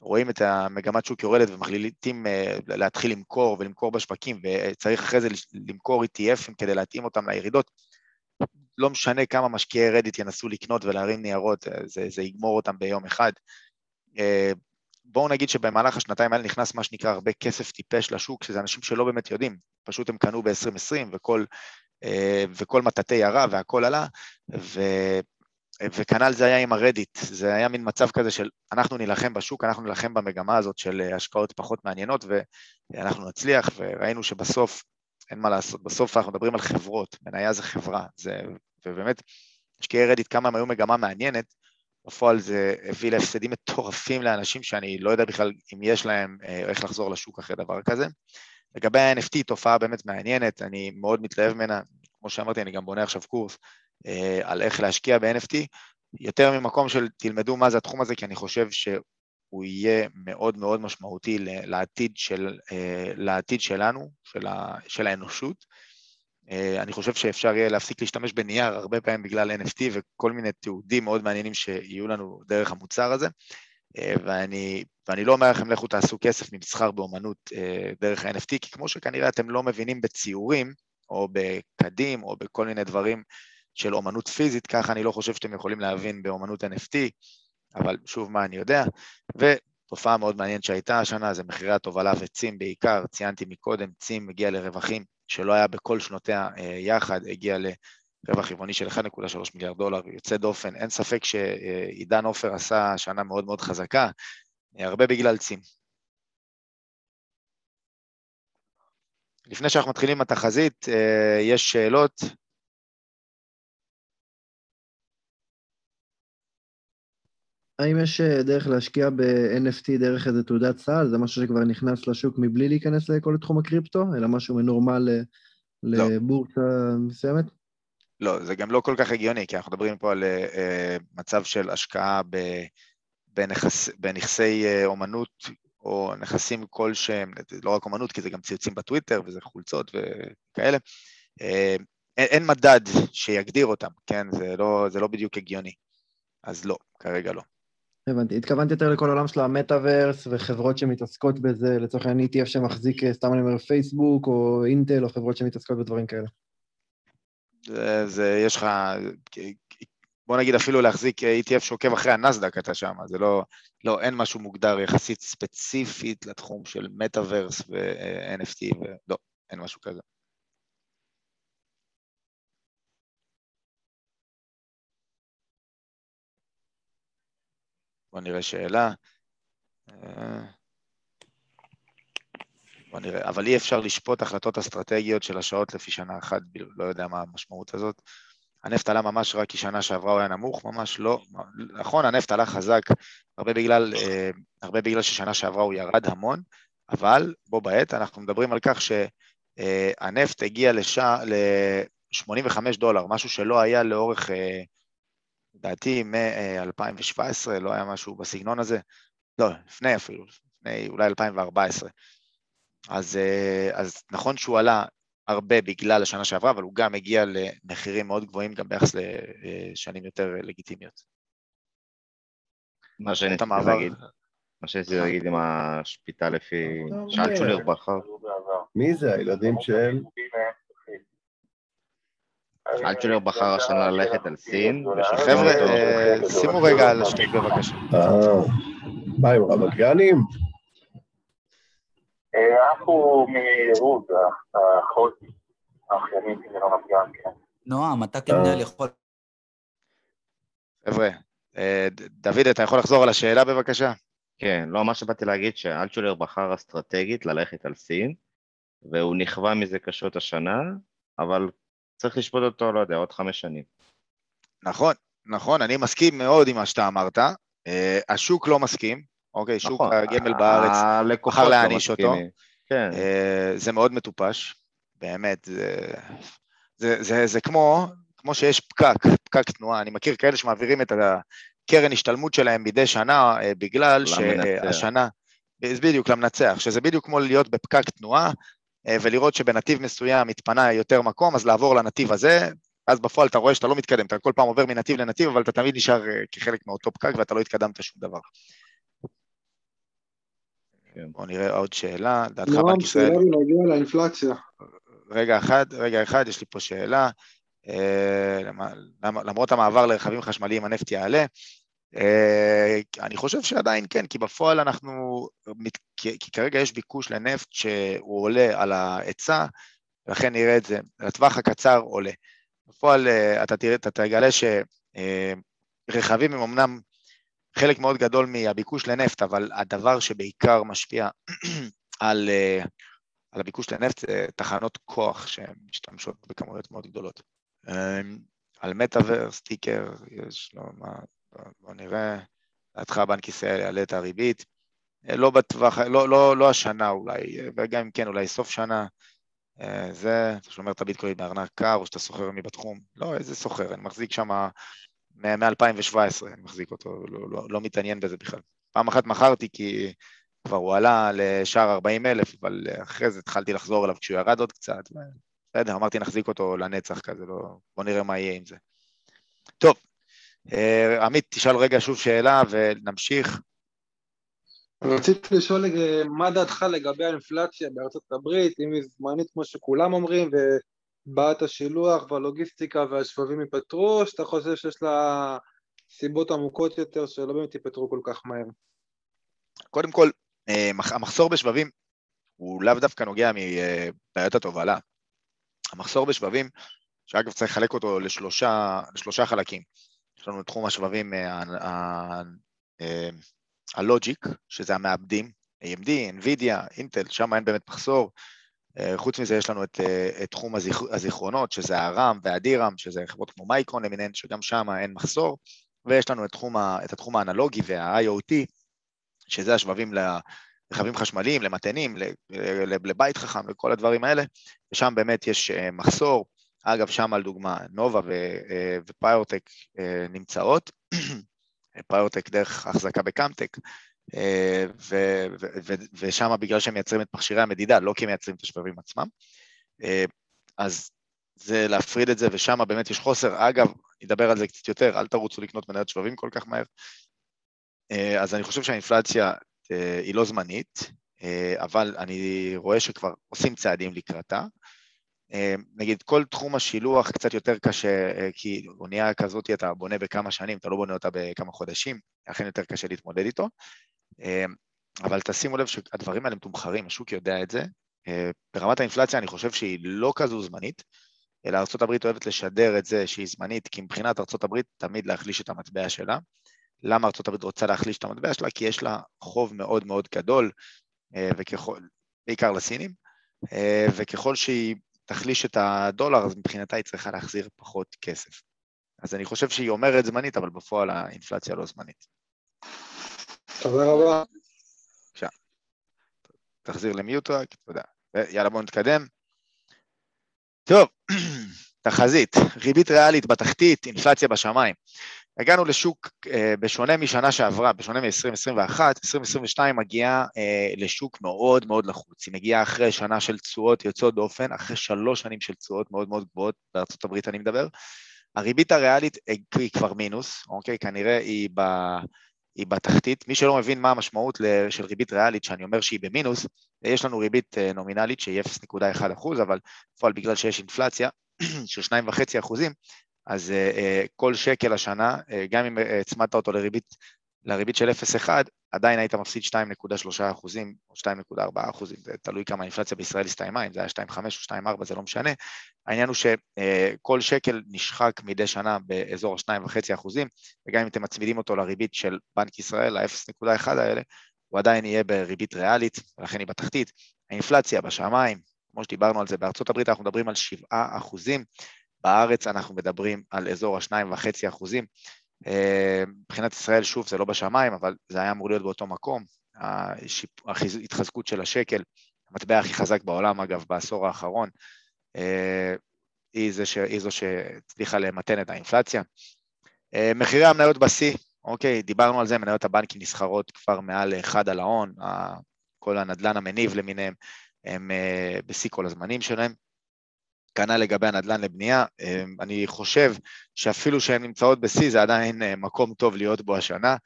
רואים את המגמת שוק יורדת ומחליטים אה, להתחיל למכור ולמכור בשווקים, וצריך אחרי זה למכור ETFים כדי להתאים אותם לירידות, לא משנה כמה משקיעי רדיט ינסו לקנות ולהרים ניירות, אה, זה, זה יגמור אותם ביום אחד. בואו נגיד שבמהלך השנתיים האלה נכנס מה שנקרא הרבה כסף טיפש לשוק, שזה אנשים שלא באמת יודעים, פשוט הם קנו ב-2020 וכל, אה, וכל מטאטי ירה והכל עלה, ו... וכנ"ל זה היה עם הרדיט, זה היה מין מצב כזה של אנחנו נילחם בשוק, אנחנו נילחם במגמה הזאת של השקעות פחות מעניינות ואנחנו נצליח, וראינו שבסוף, אין מה לעשות, בסוף אנחנו מדברים על חברות, מניה זה חברה, זה, ובאמת, משקיעי רדיט כמה הם היו מגמה מעניינת, בפועל זה הביא להפסדים מטורפים לאנשים שאני לא יודע בכלל אם יש להם אה, איך לחזור לשוק אחרי דבר כזה. לגבי ה-NFT, תופעה באמת מעניינת, אני מאוד מתלהב ממנה, כמו שאמרתי, אני גם בונה עכשיו קורס. אה, על איך להשקיע ב-NFT, יותר ממקום של תלמדו מה זה התחום הזה, כי אני חושב שהוא יהיה מאוד מאוד משמעותי לעתיד, של, אה, לעתיד שלנו, של, ה, של האנושות. אה, אני חושב שאפשר יהיה להפסיק להשתמש בנייר הרבה פעמים בגלל NFT וכל מיני תיעודים מאוד מעניינים שיהיו לנו דרך המוצר הזה. אה, ואני, ואני לא אומר לכם לכו תעשו כסף ממסחר באומנות אה, דרך ה-NFT, כי כמו שכנראה אתם לא מבינים בציורים, או בקדים, או בכל מיני דברים של אומנות פיזית, ככה אני לא חושב שאתם יכולים להבין באומנות NFT, אבל שוב, מה אני יודע. ותופעה מאוד מעניינת שהייתה השנה זה מחירי התובלה וצים בעיקר, ציינתי מקודם, צים מגיע לרווחים שלא היה בכל שנותיה אה, יחד, הגיע לרווח רבעוני של 1.3 מיליארד דולר, יוצא דופן. אין ספק שעידן עופר עשה שנה מאוד מאוד חזקה, אה, הרבה בגלל צים. לפני שאנחנו מתחילים עם התחזית, אה, יש שאלות? האם יש דרך להשקיע ב-NFT דרך איזה תעודת סל? זה משהו שכבר נכנס לשוק מבלי להיכנס לכל תחום הקריפטו, אלא משהו מנורמל לא. לבורסה מסוימת? לא, זה גם לא כל כך הגיוני, כי אנחנו מדברים פה על uh, מצב של השקעה ב, בנכס, בנכסי uh, אומנות או נכסים כלשהם, לא רק אומנות, כי זה גם ציוצים בטוויטר וזה חולצות וכאלה. Uh, אין, אין מדד שיגדיר אותם, כן? זה לא, זה לא בדיוק הגיוני. אז לא, כרגע לא. הבנתי. התכוונתי יותר לכל העולם של המטאוורס וחברות שמתעסקות בזה, לצורך העניין ETF שמחזיק, סתם אני אומר, פייסבוק או אינטל או חברות שמתעסקות בדברים כאלה. זה, יש לך, בוא נגיד אפילו להחזיק ETF שעוקב אחרי הנסדק אתה שם, זה לא, לא, אין משהו מוגדר יחסית ספציפית לתחום של מטאוורס ו-NFT, ולא, אין משהו כזה. בואו נראה שאלה. בוא נראה, אבל אי אפשר לשפוט החלטות אסטרטגיות של השעות לפי שנה אחת, לא יודע מה המשמעות הזאת. הנפט עלה ממש רק כי שנה שעברה הוא היה נמוך, ממש לא. נכון, הנפט עלה חזק, הרבה בגלל, אה, הרבה בגלל ששנה שעברה הוא ירד המון, אבל בו בעת אנחנו מדברים על כך שהנפט הגיע ל-85 דולר, משהו שלא היה לאורך, אה, לדעתי, מ-2017, לא היה משהו בסגנון הזה, לא, לפני אפילו, לפני אולי 2014. אז, אה, אז נכון שהוא עלה הרבה בגלל השנה שעברה, אבל הוא גם הגיע למחירים מאוד גבוהים גם ביחס לשנים יותר לגיטימיות. מה שאני רציתי להגיד, מה שרציתי להגיד עם השפיטה לפי שאלצ'ולר בכר. מי זה, הילדים של... אלטשולר בחר השנה ללכת על סין. חבר'ה, אה, שימו רגע על השטיק בבקשה. אה, מה עם רמקרנים? אנחנו מרות, האחות, האחיינית רמת גן, כן. נועם, אתה כמנהל יכול... חבר'ה, אה, דוד, אתה יכול לחזור על השאלה בבקשה? כן, לא, מה שבאתי להגיד שאלטשולר בחר אסטרטגית ללכת על סין, והוא נכווה מזה קשות השנה, אבל צריך לשפוט אותו, לא יודע, עוד חמש שנים. נכון, נכון, אני מסכים מאוד עם מה שאתה אמרת. אה, השוק לא מסכים, אוקיי? שוק נכון, הגמל בארץ בחר להעניש לא אותו. כן. אה, זה מאוד מטופש, באמת. זה, זה, זה, זה כמו, כמו שיש פקק, פקק תנועה. אני מכיר כאלה שמעבירים את הקרן השתלמות שלהם מדי שנה אה, בגלל שהשנה... בדיוק, למנצח, שזה בדיוק כמו להיות בפקק תנועה, ולראות שבנתיב מסוים התפנה יותר מקום, אז לעבור לנתיב הזה, אז בפועל אתה רואה שאתה לא מתקדם, אתה כל פעם עובר מנתיב לנתיב, אבל אתה תמיד נשאר כחלק מאותו פקק ואתה לא התקדמת שום דבר. כן. בואו נראה עוד שאלה, דעתך בנק ישראל... נועם, שאלה בנוגע לאינפלציה. רגע אחד, רגע אחד, יש לי פה שאלה. אה, למרות המעבר לרכבים חשמליים הנפט יעלה, אה, אני חושב שעדיין כן, כי בפועל אנחנו, כי, כרגע יש ביקוש לנפט שהוא עולה על ההיצע, ולכן נראה את זה, לטווח הקצר עולה. בפועל אה, אתה תראה, אתה תגלה שרכבים הם אמנם חלק מאוד גדול מהביקוש לנפט, אבל הדבר שבעיקר משפיע על, על הביקוש לנפט זה תחנות כוח שהן משתמשות בכמויות מאוד גדולות. על מטאוור, סטיקר, יש לו מה, בוא נראה, לדעתך בנק ישראל יעלה את הריבית, אה, לא בטווח, לא, לא, לא השנה אולי, וגם אם כן, אולי סוף שנה, אה, זה, אתה שומר את הביטקוין בארנק קר, או שאתה סוחר מבתחום, לא, איזה סוחר, אני מחזיק שם מ-2017 אני מחזיק אותו, לא, לא, לא מתעניין בזה בכלל. פעם אחת מכרתי כי כבר הוא עלה לשער 40 אלף, אבל אחרי זה התחלתי לחזור אליו כשהוא ירד עוד קצת, בסדר, אמרתי נחזיק אותו לנצח כזה, לא... בוא נראה מה יהיה עם זה. טוב, אה, עמית, תשאל רגע שוב שאלה ונמשיך. רציתי לשאול אה, מה דעתך לגבי האינפלציה בארצות הברית, אם היא זמנית כמו שכולם אומרים, בעיית השילוח והלוגיסטיקה והשבבים ייפתרו, או שאתה חושב שיש לה סיבות עמוקות יותר שלא באמת ייפתרו כל כך מהר? קודם כל, אה, המחסור בשבבים הוא לאו דווקא נוגע מבעיות התובלה. המחסור בשבבים, שאגב צריך לחלק אותו לשלושה, לשלושה חלקים. יש לנו את תחום השבבים אה, אה, הלוג'יק, שזה המעבדים, AMD, NVIDIA, אינטל, שם אין באמת מחסור. אה, חוץ מזה יש לנו את, את תחום הזיכרונות, שזה הרם והדירם, שזה חברות כמו מייקרון למיניהן, שגם שם אין מחסור, ויש לנו את, תחום, את התחום האנלוגי וה-IoT, שזה השבבים לרכבים חשמליים, למתנים, לבית חכם, לכל הדברים האלה, ושם באמת יש מחסור. אגב, שם על דוגמה, נובה ופיוטק נמצאות, פיוטק דרך החזקה בקאמטק, אה, ושם בגלל שהם מייצרים את מכשירי המדידה, לא כי הם מייצרים את השבבים עצמם. אה, אז זה להפריד את זה, ושם באמת יש חוסר. אגב, נדבר על זה קצת יותר, אל תרוצו לקנות מניות שבבים כל כך מהר. אה, אז אני חושב שהאינפלציה היא לא זמנית, אבל אני רואה שכבר עושים צעדים לקראתה. נגיד, כל תחום השילוח קצת יותר קשה, כי אונייה כזאת אתה בונה בכמה שנים, אתה לא בונה אותה בכמה חודשים, לכן יותר קשה להתמודד איתו. אמ, אבל תשימו לב שהדברים האלה מתומחרים, השוק יודע את זה. אה, ברמת האינפלציה אני חושב שהיא לא כזו זמנית, אלא ארה"ב אוהבת לשדר את זה שהיא זמנית, כי מבחינת ארה"ב תמיד להחליש את המטבע שלה. למה ארה"ב רוצה להחליש את המטבע שלה? כי יש לה חוב מאוד מאוד גדול, אה, וככל, בעיקר לסינים, אה, וככל שהיא תחליש את הדולר, אז מבחינתה היא צריכה להחזיר פחות כסף. אז אני חושב שהיא אומרת זמנית, אבל בפועל האינפלציה לא זמנית. תודה רבה. בבקשה. תחזיר למיוט רק, תודה. יאללה בואו נתקדם. טוב, תחזית, ריבית ריאלית בתחתית, אינפלציה בשמיים. הגענו לשוק, אה, בשונה משנה שעברה, בשונה מ-2021, 2022 מגיעה אה, לשוק מאוד מאוד לחוץ. היא מגיעה אחרי שנה של תשואות יוצאות דופן, אחרי שלוש שנים של תשואות מאוד מאוד גבוהות, בארצות הברית אני מדבר. הריבית הריאלית היא כבר מינוס, אוקיי? כנראה היא, ב, היא בתחתית. מי שלא מבין מה המשמעות של ריבית ריאלית, שאני אומר שהיא במינוס, יש לנו ריבית אה, נומינלית שהיא 0.1 אחוז, אבל בפועל בגלל שיש אינפלציה של 2.5 אחוזים, אז uh, כל שקל השנה, uh, גם אם הצמדת אותו לריבית, לריבית של 0.1, עדיין היית מפסיד 2.3 אחוזים או 2.4 אחוזים, זה תלוי כמה האינפלציה בישראל הסתיימה, אם זה היה 2.5 או 2.4 זה לא משנה. העניין הוא שכל שקל נשחק מדי שנה באזור ה-2.5 אחוזים, וגם אם אתם מצמידים אותו לריבית של בנק ישראל, ה-0.1 האלה, הוא עדיין יהיה בריבית ריאלית, ולכן היא בתחתית. האינפלציה בשמיים, כמו שדיברנו על זה, בארצות הברית אנחנו מדברים על 7 אחוזים, בארץ אנחנו מדברים על אזור ה-2.5 אחוזים. אה, מבחינת ישראל, שוב, זה לא בשמיים, אבל זה היה אמור להיות באותו מקום. ההתחזקות של השקל, המטבע הכי חזק בעולם, אגב, בעשור האחרון, אה, היא, ש... היא זו שהצליחה למתן את האינפלציה. אה, מחירי המניות בשיא, אוקיי, דיברנו על זה, מניות הבנקים נסחרות כבר מעל אחד על ההון, כל הנדלן המניב למיניהם, הם בשיא כל הזמנים שלהם. כנ"ל לגבי הנדל"ן לבנייה, אמ, אני חושב שאפילו שהן נמצאות בשיא זה עדיין אה, מקום טוב להיות בו השנה,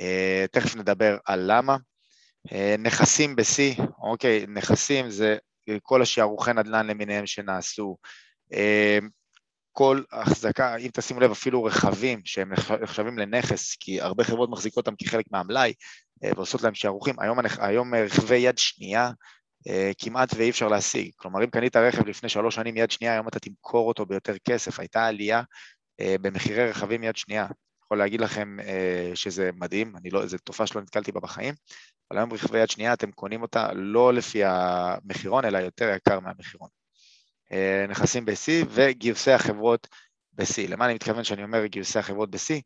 אה, תכף נדבר על למה. אה, נכסים בשיא, אוקיי, נכסים זה כל השערוכי נדל"ן למיניהם שנעשו, כל החזקה, אם תשימו לב אפילו רכבים שהם נחשבים לנכס, כי הרבה חברות מחזיקות אותם כחלק מהמלאי ועושות להם שערוכים, היום, היום רכבי יד שנייה כמעט ואי אפשר להשיג. כלומר, אם קנית רכב לפני שלוש שנים יד שנייה, היום אתה תמכור אותו ביותר כסף. הייתה עלייה אה, במחירי רכבים יד שנייה. יכול להגיד לכם אה, שזה מדהים, לא, זו תופעה שלא נתקלתי בה בחיים, אבל היום רכבי יד שנייה אתם קונים אותה לא לפי המחירון, אלא יותר יקר מהמחירון. נכסים ב-C וגיוסי החברות ב-C. למה אני מתכוון שאני אומר גיוסי החברות ב-C?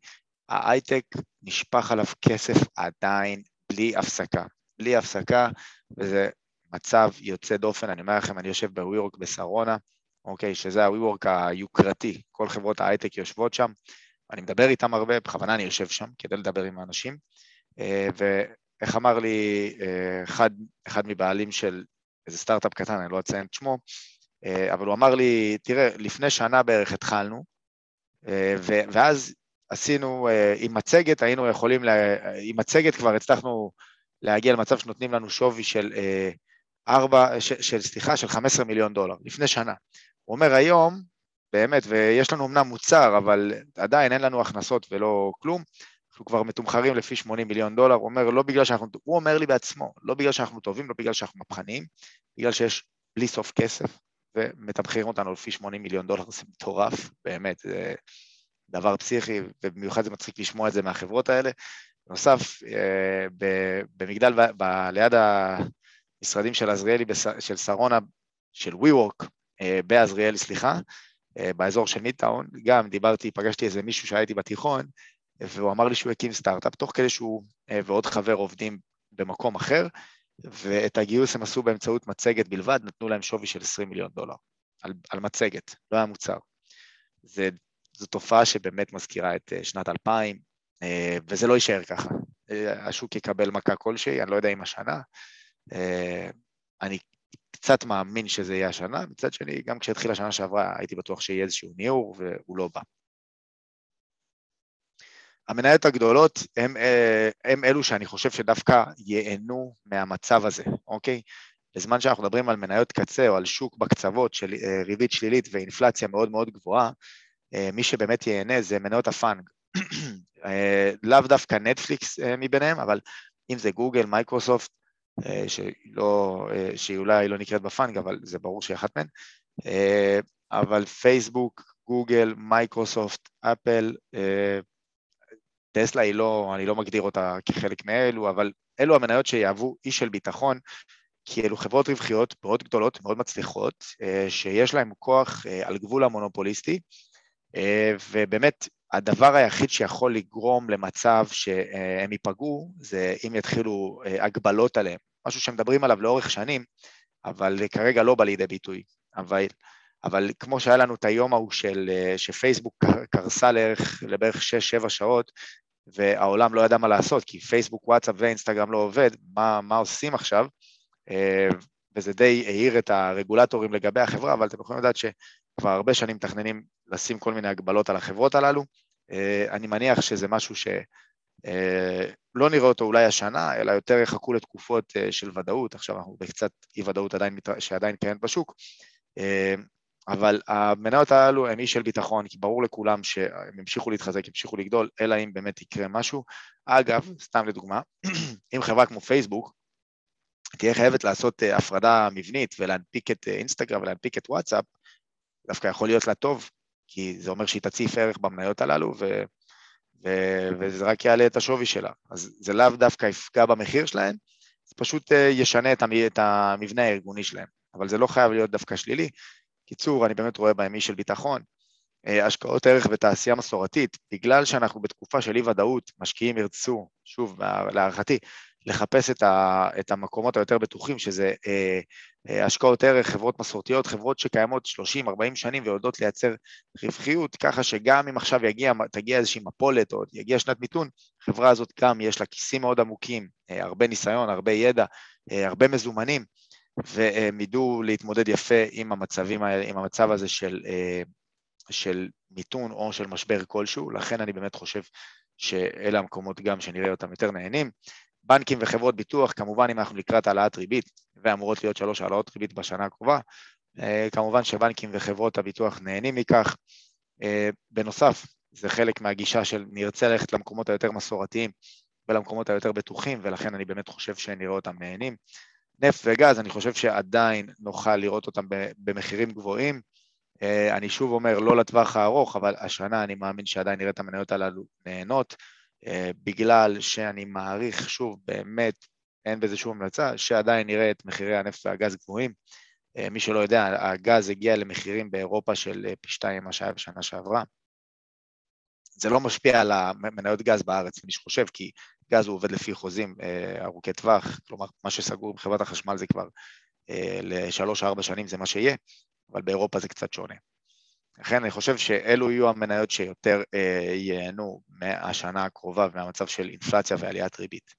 ההייטק נשפך עליו כסף עדיין בלי הפסקה. בלי הפסקה, וזה מצב יוצא דופן, אני אומר לכם, אני יושב ב-WeWork בשרונה, אוקיי, שזה ה-WeWork היוקרתי, כל חברות ההייטק יושבות שם, אני מדבר איתם הרבה, בכוונה אני יושב שם כדי לדבר עם האנשים, אה, ואיך אמר לי אה, אחד, אחד מבעלים של איזה סטארט-אפ קטן, אני לא אציין את שמו, אה, אבל הוא אמר לי, תראה, לפני שנה בערך התחלנו, ואז עשינו, עם מצגת היינו יכולים, עם מצגת כבר הצלחנו להגיע למצב שנותנים לנו שווי של ארבע, של, סליחה, של 15 מיליון דולר, לפני שנה. הוא אומר היום, באמת, ויש לנו אמנם מוצר, אבל עדיין אין לנו הכנסות ולא כלום, אנחנו כבר מתומחרים לפי 80 מיליון דולר, הוא אומר, לא בגלל שאנחנו, הוא אומר לי בעצמו, לא בגלל שאנחנו טובים, לא בגלל שאנחנו מהפכניים, בגלל שיש בלי סוף כסף, ומתמחרים אותנו לפי 80 מיליון דולר, זה מטורף, באמת, זה דבר פסיכי, ובמיוחד זה מצחיק לשמוע את זה מהחברות האלה. בנוסף, אה, במגדל, ב- ליד ה... משרדים של עזריאלי, של שרונה, של WeWork, אה, בעזריאלי, סליחה, אה, באזור של מידטאון, גם דיברתי, פגשתי איזה מישהו שהיה איתי בתיכון, והוא אמר לי שהוא הקים סטארט-אפ, תוך כדי שהוא אה, ועוד חבר עובדים במקום אחר, ואת הגיוס הם עשו באמצעות מצגת בלבד, נתנו להם שווי של 20 מיליון דולר, על, על מצגת, לא היה מוצר. זה, זו תופעה שבאמת מזכירה את שנת 2000, וזה לא יישאר ככה. השוק יקבל מכה כלשהי, אני לא יודע אם השנה, אני קצת מאמין שזה יהיה השנה, מצד שני, גם כשהתחילה השנה שעברה הייתי בטוח שיהיה איזשהו ניעור והוא לא בא. המניות הגדולות הם, אה, הם אלו שאני חושב שדווקא ייהנו מהמצב הזה, אוקיי? בזמן שאנחנו מדברים על מניות קצה או על שוק בקצוות של אה, ריבית שלילית ואינפלציה מאוד מאוד גבוהה, מי שבאמת ייהנה זה מניות הפאנג. לאו דווקא נטפליקס מביניהם, אבל אם זה גוגל, מייקרוסופט, אה, שהיא, לא, אה, שהיא אולי לא נקראת בפאנג, אבל זה ברור שהיא אחת מהן, אה, אבל פייסבוק, גוגל, מייקרוסופט, אפל, טסלה היא לא, אני לא מגדיר אותה כחלק מאלו, אבל אלו המניות שיהוו אי של ביטחון כי אלו חברות רווחיות מאוד גדולות, מאוד מצליחות, שיש להן כוח על גבול המונופוליסטי, ובאמת הדבר היחיד שיכול לגרום למצב שהם ייפגעו זה אם יתחילו הגבלות עליהם, משהו שמדברים עליו לאורך שנים, אבל כרגע לא בא לידי ביטוי. אבל, אבל כמו שהיה לנו את היום ההוא של, שפייסבוק קרסה לערך, לבערך 6-7 שעות, והעולם לא ידע מה לעשות, כי פייסבוק, וואטסאפ ואינסטגרם לא עובד, מה, מה עושים עכשיו? וזה די העיר את הרגולטורים לגבי החברה, אבל אתם יכולים לדעת שכבר הרבה שנים מתכננים לשים כל מיני הגבלות על החברות הללו. אני מניח שזה משהו שלא נראה אותו אולי השנה, אלא יותר יחכו לתקופות של ודאות, עכשיו אנחנו בקצת אי ודאות עדיין, שעדיין קיימת בשוק, אבל המניות הללו הן אי של ביטחון, כי ברור לכולם שהם ימשיכו להתחזק, ימשיכו לגדול, אלא אם באמת יקרה משהו. אגב, סתם לדוגמה, אם חברה כמו פייסבוק תהיה חייבת לעשות אה, הפרדה מבנית ולהנפיק את אה, אינסטגרם ולהנפיק את וואטסאפ, דווקא יכול להיות לה טוב, כי זה אומר שהיא תציף ערך במניות הללו, ו... ו... וזה רק יעלה את השווי שלה. אז זה לאו דווקא יפגע במחיר שלהם, זה פשוט אה, ישנה את המבנה הארגוני שלהם, אבל זה לא חייב להיות דווקא שלילי. קיצור, אני באמת רואה בהם אי של ביטחון. השקעות ערך ותעשייה מסורתית, בגלל שאנחנו בתקופה של אי ודאות, משקיעים ירצו, שוב, להערכתי, לחפש את, ה, את המקומות היותר בטוחים, שזה אה, אה, השקעות ערך, חברות מסורתיות, חברות שקיימות 30-40 שנים ויודעות לייצר רווחיות, ככה שגם אם עכשיו יגיע, תגיע איזושהי מפולת או יגיע שנת מיתון, החברה הזאת גם יש לה כיסים מאוד עמוקים, אה, הרבה ניסיון, הרבה ידע, אה, הרבה מזומנים, והם ידעו להתמודד יפה עם המצבים עם המצב הזה של, אה, של מיתון או של משבר כלשהו, לכן אני באמת חושב שאלה המקומות גם שנראה אותם יותר נהנים. בנקים וחברות ביטוח, כמובן אם אנחנו לקראת העלאת ריבית, ואמורות להיות שלוש העלאות ריבית בשנה הקרובה, אה, כמובן שבנקים וחברות הביטוח נהנים מכך. אה, בנוסף, זה חלק מהגישה של נרצה ללכת למקומות היותר מסורתיים ולמקומות היותר בטוחים, ולכן אני באמת חושב שנראה אותם נהנים. נפט וגז, אני חושב שעדיין נוכל לראות אותם במחירים גבוהים. אה, אני שוב אומר, לא לטווח הארוך, אבל השנה אני מאמין שעדיין נראה את המניות הללו נהנות. אה, בגלל שאני מעריך, שוב, באמת, אין בזה שום המלצה, שעדיין נראה את מחירי הנפט והגז גבוהים. אה, מי שלא יודע, הגז הגיע למחירים באירופה של אה, פי שתיים מה שהיה בשנה שעברה. זה לא משפיע על המניות גז בארץ, מי שחושב, כי גז הוא עובד לפי חוזים ארוכי טווח, כלומר, מה שסגור בחברת החשמל זה כבר לשלוש-ארבע שנים זה מה שיהיה, אבל באירופה זה קצת שונה. לכן אני חושב שאלו יהיו המניות שיותר אה, ייהנו מהשנה הקרובה ומהמצב של אינפלציה ועליית ריבית.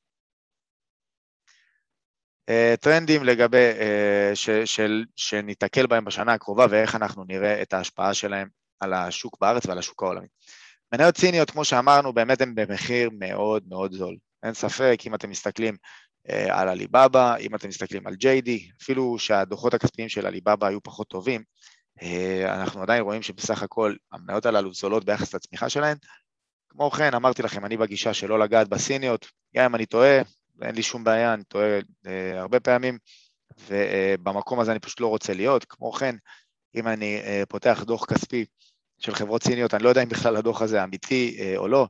אה, טרנדים לגבי, אה, ש, של, שניתקל בהם בשנה הקרובה ואיך אנחנו נראה את ההשפעה שלהם על השוק בארץ ועל השוק העולמי. מניות ציניות, כמו שאמרנו, באמת הן במחיר מאוד מאוד זול. אין ספק, אם אתם מסתכלים אה, על עליבאבא, אם אתם מסתכלים על JD, אפילו שהדוחות הכספיים של עליבאבא היו פחות טובים, אנחנו עדיין רואים שבסך הכל המניות הללו זולות ביחס לצמיחה שלהן. כמו כן, אמרתי לכם, אני בגישה שלא לגעת בסיניות, גם אם אני טועה, אין לי שום בעיה, אני טועה אה, הרבה פעמים, ובמקום הזה אני פשוט לא רוצה להיות. כמו כן, אם אני אה, פותח דוח כספי של חברות סיניות, אני לא יודע אם בכלל הדוח הזה אמיתי אה, או לא,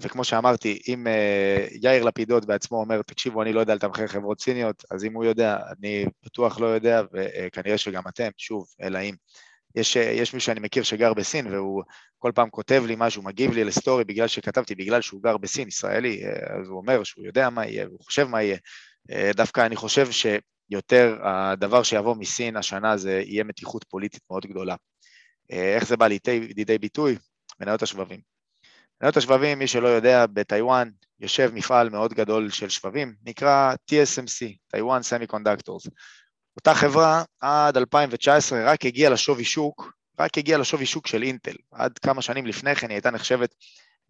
וכמו שאמרתי, אם אה, יאיר לפידות בעצמו אומר, תקשיבו, אני לא יודע לתמחר חברות סיניות, אז אם הוא יודע, אני בטוח לא יודע, וכנראה שגם אתם, שוב, אלא אם. יש, יש מישהו שאני מכיר שגר בסין, והוא כל פעם כותב לי משהו, מגיב לי לסטורי בגלל שכתבתי, בגלל שהוא גר בסין, ישראלי, אה, אז הוא אומר שהוא יודע מה יהיה, והוא חושב מה יהיה. דווקא אני חושב שיותר הדבר שיבוא מסין השנה זה יהיה מתיחות פוליטית מאוד גדולה. אה, איך זה בא לידי, ביטוי? מניות השבבים. מניות השבבים, מי שלא יודע, בטיוואן יושב מפעל מאוד גדול של שבבים, נקרא TSMC, טיוואן conductors. אותה חברה עד 2019 רק הגיעה לשווי שוק, רק הגיעה לשווי שוק של אינטל. עד כמה שנים לפני כן היא הייתה נחשבת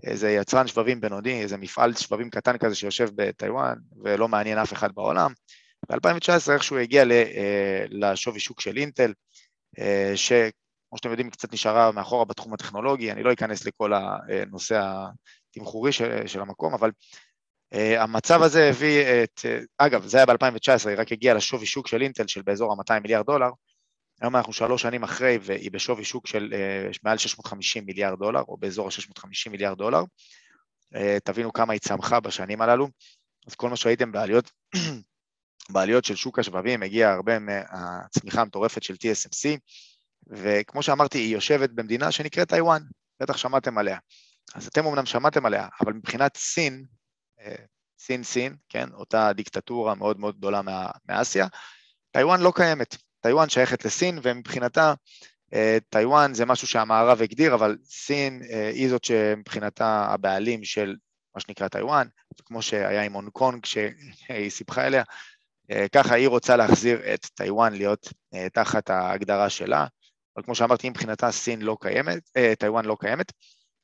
איזה יצרן שבבים בינוני, איזה מפעל שבבים קטן כזה שיושב בטיוואן ולא מעניין אף אחד בעולם. ב-2019 איכשהו הגיע אה, לשווי שוק של אינטל, אה, כמו שאתם יודעים, קצת נשארה מאחורה בתחום הטכנולוגי, אני לא אכנס לכל הנושא התמחורי של, של המקום, אבל uh, המצב הזה הביא את, uh, אגב, זה היה ב-2019, היא רק הגיעה לשווי שוק של אינטל של באזור ה-200 מיליארד דולר, היום אנחנו שלוש שנים אחרי והיא בשווי שוק של uh, מעל 650 מיליארד דולר, או באזור ה-650 מיליארד דולר, אה, תבינו כמה היא צמחה בשנים הללו, אז כל מה שראיתם בעליות בעליות של שוק השבבים הגיעה הרבה מהצמיחה המטורפת של TSMC, וכמו שאמרתי, היא יושבת במדינה שנקראת טיוואן, בטח שמעתם עליה. אז אתם אמנם שמעתם עליה, אבל מבחינת סין, אה, סין סין, כן, אותה דיקטטורה מאוד מאוד גדולה מאסיה, טיוואן לא קיימת. טיוואן שייכת לסין, ומבחינתה אה, טיוואן זה משהו שהמערב הגדיר, אבל סין אה, היא זאת שמבחינתה הבעלים של מה שנקרא טיוואן, כמו שהיה עם הונג קונג כשהיא סיפחה אליה, ככה היא רוצה להחזיר את טיוואן להיות תחת ההגדרה שלה, אבל כמו שאמרתי, מבחינתה סין לא קיימת, טיוואן לא קיימת,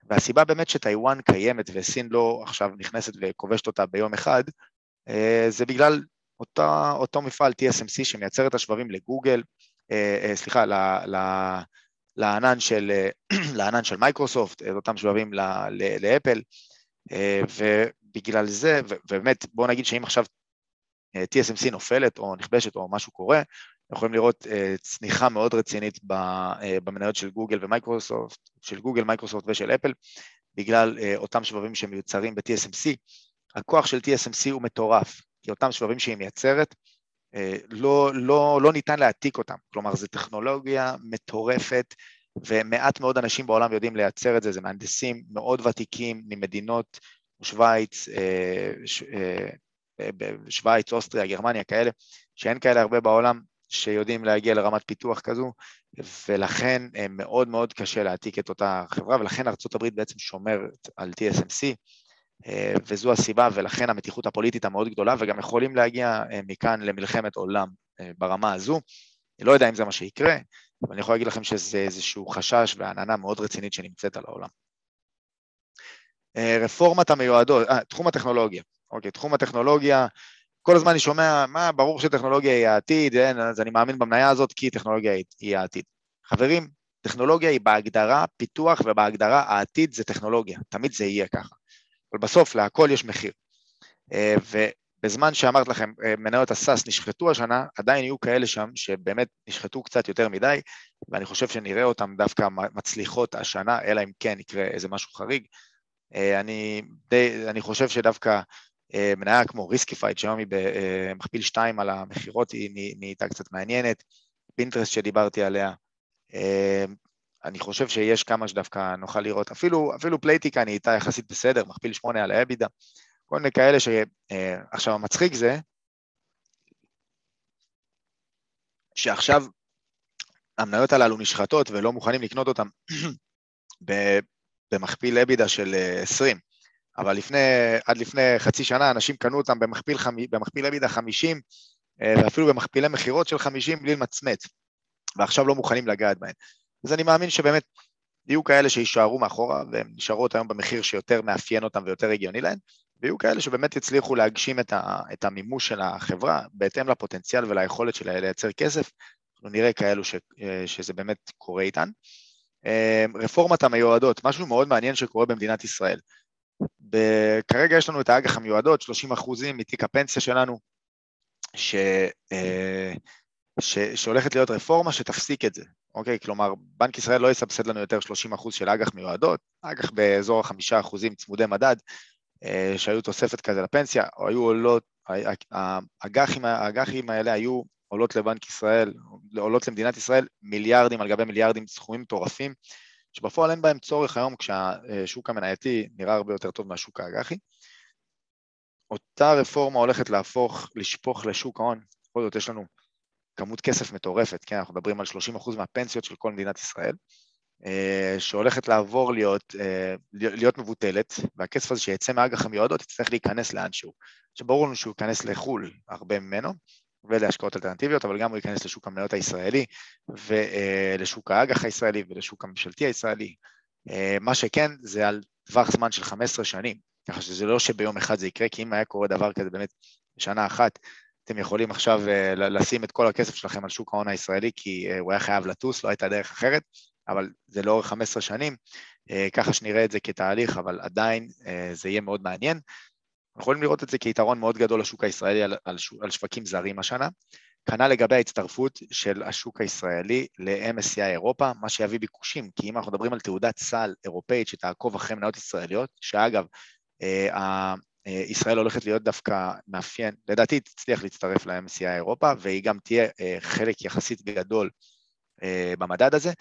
והסיבה באמת שטיוואן קיימת וסין לא עכשיו נכנסת וכובשת אותה ביום אחד, אה, זה בגלל אותה, אותו מפעל TSMC שמייצר את השבבים לגוגל, אה, אה, סליחה, לענן של, לענן של מייקרוסופט, את אותם שבבים לאפל, ובגלל זה, ובאמת, בואו נגיד שאם עכשיו TSMC נופלת או נכבשת או משהו קורה, יכולים לראות אה, צניחה מאוד רצינית אה, במניות של גוגל ומייקרוסופט, של גוגל, מייקרוסופט ושל אפל, בגלל אה, אותם שבבים שמיוצרים ב-TSMC. הכוח של TSMC הוא מטורף, כי אותם שבבים שהיא מייצרת, לא, לא, לא ניתן להעתיק אותם, כלומר זו טכנולוגיה מטורפת, ומעט מאוד אנשים בעולם יודעים לייצר את זה, זה מהנדסים מאוד ותיקים ממדינות שווייץ, שווייץ, אוסטריה, גרמניה, כאלה, שאין כאלה הרבה בעולם, שיודעים להגיע לרמת פיתוח כזו, ולכן אה, מאוד מאוד קשה להעתיק את אותה חברה, ולכן ארה"ב בעצם שומרת על TSMC, אה, וזו הסיבה, ולכן המתיחות הפוליטית המאוד גדולה, וגם יכולים להגיע אה, מכאן למלחמת עולם ברמה הזו. אני לא יודע אם זה מה שיקרה, אבל אני יכול להגיד לכם שזה איזשהו חשש ועננה מאוד רצינית שנמצאת על העולם. רפורמת המיועדות, תחום הטכנולוגיה, אוקיי, תחום הטכנולוגיה, כל הזמן אני שומע, מה, ברור שטכנולוגיה היא העתיד, אין, אז אני מאמין במניה הזאת כי טכנולוגיה היא העתיד. חברים, טכנולוגיה היא בהגדרה פיתוח ובהגדרה העתיד זה טכנולוגיה, תמיד זה יהיה ככה. אבל בסוף להכל יש מחיר. אה, ובזמן שאמרת לכם, אה, מניות ה SaaS נשחטו השנה, עדיין יהיו כאלה שם שבאמת נשחטו קצת יותר מדי, ואני חושב שנראה אותם דווקא מצליחות השנה, אלא אם כן יקרה איזה משהו חריג. אה, אני, די, אני חושב שדווקא מניה כמו ריסקיפייד, שהיום היא במכפיל 2 על המכירות, היא נהייתה קצת מעניינת, פינטרסט שדיברתי עליה, אה, אני חושב שיש כמה שדווקא נוכל לראות, אפילו, אפילו פלייטיקה נהייתה יחסית בסדר, מכפיל 8 על ה EBITDA, כל מיני כאלה ש... אה, עכשיו המצחיק זה, שעכשיו המניות הללו נשחטות ולא מוכנים לקנות אותן במכפיל אבידה של 20. אבל לפני, עד לפני חצי שנה אנשים קנו אותם במכפיל, במכפיל אבידה 50, אה, ואפילו במכפילי מכירות של 50 בלי למצמץ, ועכשיו לא מוכנים לגעת בהם. אז אני מאמין שבאמת יהיו כאלה שיישארו מאחורה, והם נשארות היום במחיר שיותר מאפיין אותם ויותר הגיוני להם, ויהיו כאלה שבאמת יצליחו להגשים את, ה, את המימוש של החברה בהתאם לפוטנציאל וליכולת שלה לייצר כסף, אנחנו נראה כאלו ש, אה, שזה באמת קורה איתן. אה, רפורמת המיועדות, משהו מאוד מעניין שקורה במדינת ישראל. כרגע יש לנו את האג"ח המיועדות, 30 אחוזים מתיק הפנסיה שלנו, ש, אה, ש, שהולכת להיות רפורמה שתפסיק את זה, אוקיי? כלומר, בנק ישראל לא יסבסד לנו יותר 30 אחוז של אג"ח מיועדות, אג"ח באזור החמישה אחוזים צמודי מדד, אה, שהיו תוספת כזה לפנסיה, או היו עולות, האג"חים האלה היו עולות לבנק ישראל, עולות למדינת ישראל מיליארדים על גבי מיליארדים, סכומים מטורפים, שבפועל אין בהם צורך היום כשהשוק המנייתי נראה הרבה יותר טוב מהשוק האג"חי. אותה רפורמה הולכת להפוך, לשפוך לשוק ההון, בכל זאת יש לנו כמות כסף מטורפת, כן, אנחנו מדברים על 30% מהפנסיות של כל מדינת ישראל, אה, שהולכת לעבור להיות, אה, להיות מבוטלת, והכסף הזה שיצא מהאג"ח המיועדות יצטרך להיכנס לאנשהו. שברור לנו שהוא ייכנס לחו"ל, הרבה ממנו, ולהשקעות אלטרנטיביות, אבל גם הוא ייכנס לשוק המניות הישראלי ולשוק האג"ח הישראלי ולשוק הממשלתי הישראלי. אה, מה שכן, זה על טווח זמן של 15 שנים, ככה שזה לא שביום אחד זה יקרה, כי אם היה קורה דבר כזה באמת בשנה אחת, אתם יכולים עכשיו אה, לשים את כל הכסף שלכם על שוק ההון הישראלי, כי אה, הוא היה חייב לטוס, לא הייתה דרך אחרת, אבל זה לאורך 15 שנים, ככה שנראה את זה כתהליך, אבל עדיין זה יהיה מאוד מעניין. אנחנו יכולים לראות את זה כיתרון מאוד גדול לשוק הישראלי על, על, על שווקים זרים השנה. כנ"ל לגבי ההצטרפות של השוק הישראלי ל-MSCI אירופה, מה שיביא ביקושים, כי אם אנחנו מדברים על תעודת סל אירופאית שתעקוב אחרי מניות ישראליות, שאגב, אה, אה, ישראל הולכת להיות דווקא מאפיין, לדעתי תצליח להצטרף ל-MCI אירופה, והיא גם תהיה אה, חלק יחסית גדול אה, במדד הזה,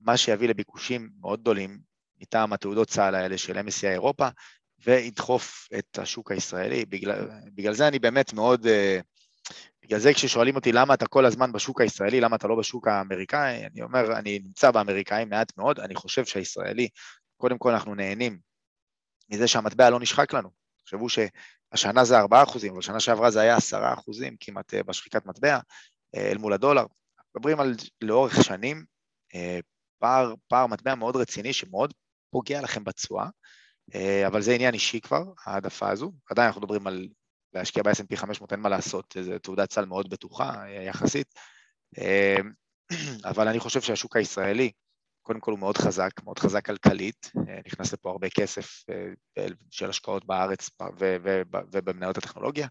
מה שיביא לביקושים מאוד גדולים מטעם התעודות צה"ל האלה של MSCI אירופה, וידחוף את השוק הישראלי. בגלל, בגלל זה אני באמת מאוד, בגלל זה כששואלים אותי למה אתה כל הזמן בשוק הישראלי, למה אתה לא בשוק האמריקאי, אני אומר, אני נמצא באמריקאי מעט מאוד, אני חושב שהישראלי, קודם כל אנחנו נהנים מזה שהמטבע לא נשחק לנו. תחשבו שהשנה זה 4 אחוזים, אבל שנה שעברה זה היה 10 אחוזים כמעט אה, בשחיקת מטבע אה, אל מול הדולר. מדברים על לאורך שנים, אה, פער, פער מטבע מאוד רציני שמאוד פוגע לכם בתשואה, אבל זה עניין אישי כבר, העדפה הזו. עדיין אנחנו מדברים על להשקיע ב-S&P 500, אין מה לעשות, זו תעודת סל מאוד בטוחה יחסית, אבל אני חושב שהשוק הישראלי, קודם כל הוא מאוד חזק, מאוד חזק כלכלית, אה, נכנס לפה הרבה כסף אה, של השקעות בארץ ובמניות הטכנולוגיה.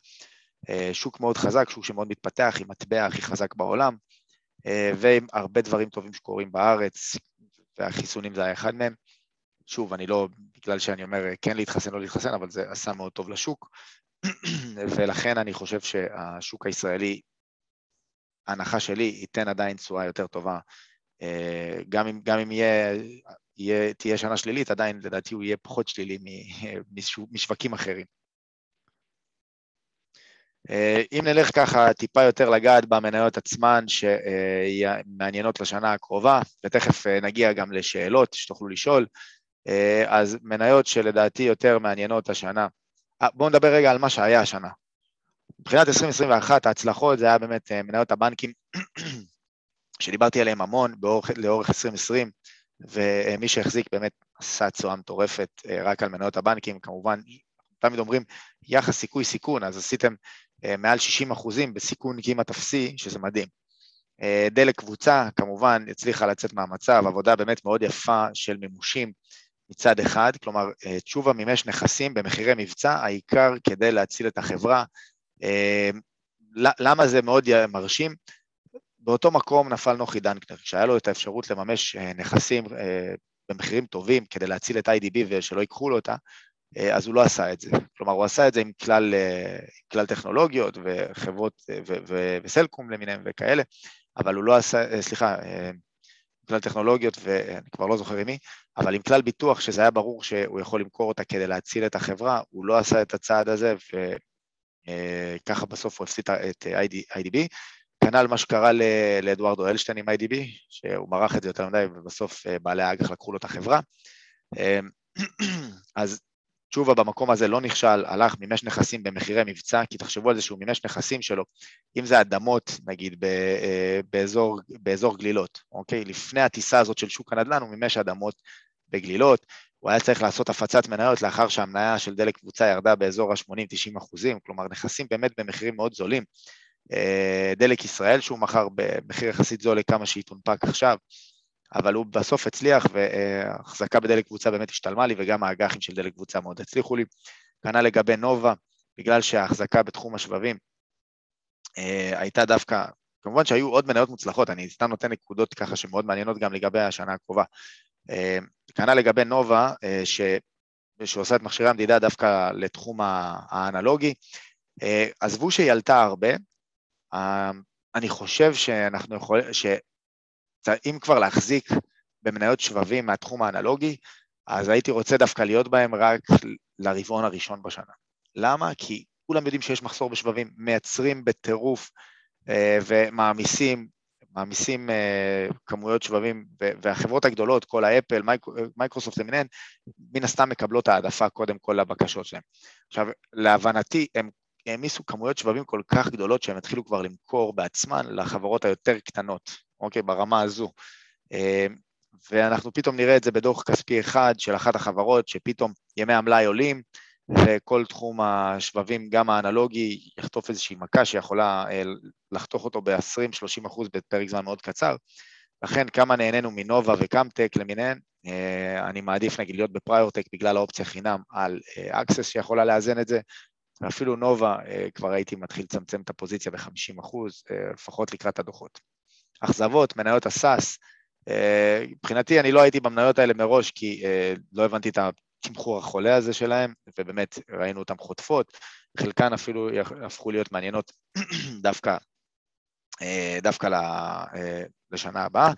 אה, שוק מאוד חזק, שוק שמאוד מתפתח, עם מטבע הכי חזק בעולם, ועם הרבה דברים טובים שקורים בארץ, והחיסונים זה היה אחד מהם. שוב, אני לא, בגלל שאני אומר כן להתחסן, לא להתחסן, אבל זה עשה מאוד טוב לשוק, ולכן אני חושב שהשוק הישראלי, ההנחה שלי, ייתן עדיין תשואה יותר טובה. אה, גם אם, גם אם יהיה, יהיה, תהיה שנה שלילית, עדיין לדעתי הוא יהיה פחות שלילי משווקים אחרים. אה, אם נלך ככה טיפה יותר לגעת במניות עצמן שמעניינות לשנה הקרובה, ותכף אה, נגיע גם לשאלות שתוכלו לשאול, אז מניות שלדעתי יותר מעניינות השנה. בואו נדבר רגע על מה שהיה השנה. מבחינת 2021 ההצלחות זה היה באמת מניות הבנקים שדיברתי עליהם המון באורך, לאורך 2020, ומי שהחזיק באמת עשה תשואה מטורפת אה, רק על מניות הבנקים, כמובן, תמיד אומרים יחס סיכוי סיכון, אז עשיתם אה, מעל 60 אחוזים בסיכון כמעט אפסי, שזה מדהים. אה, דלק קבוצה, כמובן, הצליחה לצאת מהמצב, עבודה באמת מאוד יפה של מימושים מצד אחד, כלומר, תשובה מימש נכסים במחירי מבצע, העיקר כדי להציל את החברה. למה זה מאוד מרשים? באותו מקום נפל נוחי דנקנר, כשהיה לו את האפשרות לממש אה, נכסים אה, במחירים טובים כדי להציל את IDB ושלא ייקחו לו אותה, אה, אז הוא לא עשה את זה. כלומר, הוא עשה את זה עם כלל, כלל טכנולוגיות וחברות ו- ו- וסלקום למיניהם וכאלה, אבל הוא לא עשה, סליחה, כלל טכנולוגיות ואני כבר לא זוכר עם מי, אבל עם כלל ביטוח, שזה היה ברור שהוא יכול למכור אותה כדי להציל את החברה, הוא לא עשה את הצעד הזה, וככה בסוף הוא הפסיד את IDB, כנ"ל מה שקרה לאדוארדו אלשטיין עם IDB, שהוא מרח את זה יותר מדי ובסוף אה, בעלי האג"ח לקחו לו את החברה. אמ, אז תשובה במקום הזה לא נכשל, הלך, מימש נכסים במחירי מבצע, כי תחשבו על זה שהוא מימש נכסים שלו, אם זה אדמות, נגיד, אה, באזור, באזור גלילות, אוקיי? לפני הטיסה הזאת של שוק הנדל"ן הוא מימש אדמות בגלילות, הוא היה צריך לעשות הפצת מניות לאחר שהמניה של דלק קבוצה ירדה באזור ה-80-90 אחוזים, כלומר נכסים באמת במחירים מאוד זולים. אה, דלק ישראל, שהוא מכר במחיר יחסית זול לכמה שהיא תונפק עכשיו, אבל הוא בסוף הצליח, והחזקה בדלק קבוצה באמת השתלמה לי, וגם האג"חים של דלק קבוצה מאוד הצליחו לי. כנ"ל לגבי נובה, בגלל שההחזקה בתחום השבבים אה, הייתה דווקא, כמובן שהיו עוד מניות מוצלחות, אני סתם נותן נקודות ככה שמאוד מעניינות גם לגבי השנה הקרובה. אה, כנ"ל לגבי נובה, ש... שעושה את מכשירי המדידה דווקא לתחום האנלוגי, עזבו שהיא עלתה הרבה, אני חושב שאנחנו יכולים, שאם כבר להחזיק במניות שבבים מהתחום האנלוגי, אז הייתי רוצה דווקא להיות בהם רק לרבעון הראשון בשנה. למה? כי כולם יודעים שיש מחסור בשבבים, מייצרים בטירוף אה, ומעמיסים, מעמיסים אה, כמויות שבבים, והחברות הגדולות, כל האפל, מייקרוסופט למיניהן, מן הסתם מקבלות העדפה קודם כל לבקשות שלהם. עכשיו, להבנתי, הם העמיסו כמויות שבבים כל כך גדולות שהם התחילו כבר למכור בעצמן לחברות היותר קטנות, אוקיי, ברמה הזו. אה, ואנחנו פתאום נראה את זה בדוח כספי אחד של אחת החברות, שפתאום ימי המלאי עולים, וכל תחום השבבים, גם האנלוגי, יחטוף איזושהי מכה שיכולה אה, לחתוך אותו ב-20-30 אחוז בפרק זמן מאוד קצר. לכן כמה נהנינו מנובה וקאמטק למיניהן, אה, אני מעדיף נגיד להיות בפריורטק בגלל האופציה חינם על אקסס שיכולה לאזן את זה, ואפילו נובה אה, כבר הייתי מתחיל לצמצם את הפוזיציה ב-50 אחוז, אה, לפחות לקראת הדוחות. אכזבות, מניות הסאס, אה, מבחינתי אני לא הייתי במניות האלה מראש כי לא הבנתי את התמחור החולה הזה שלהם, ובאמת ראינו אותן חוטפות, חלקן אפילו הפכו להיות מעניינות דווקא, דווקא לשנה הבאה.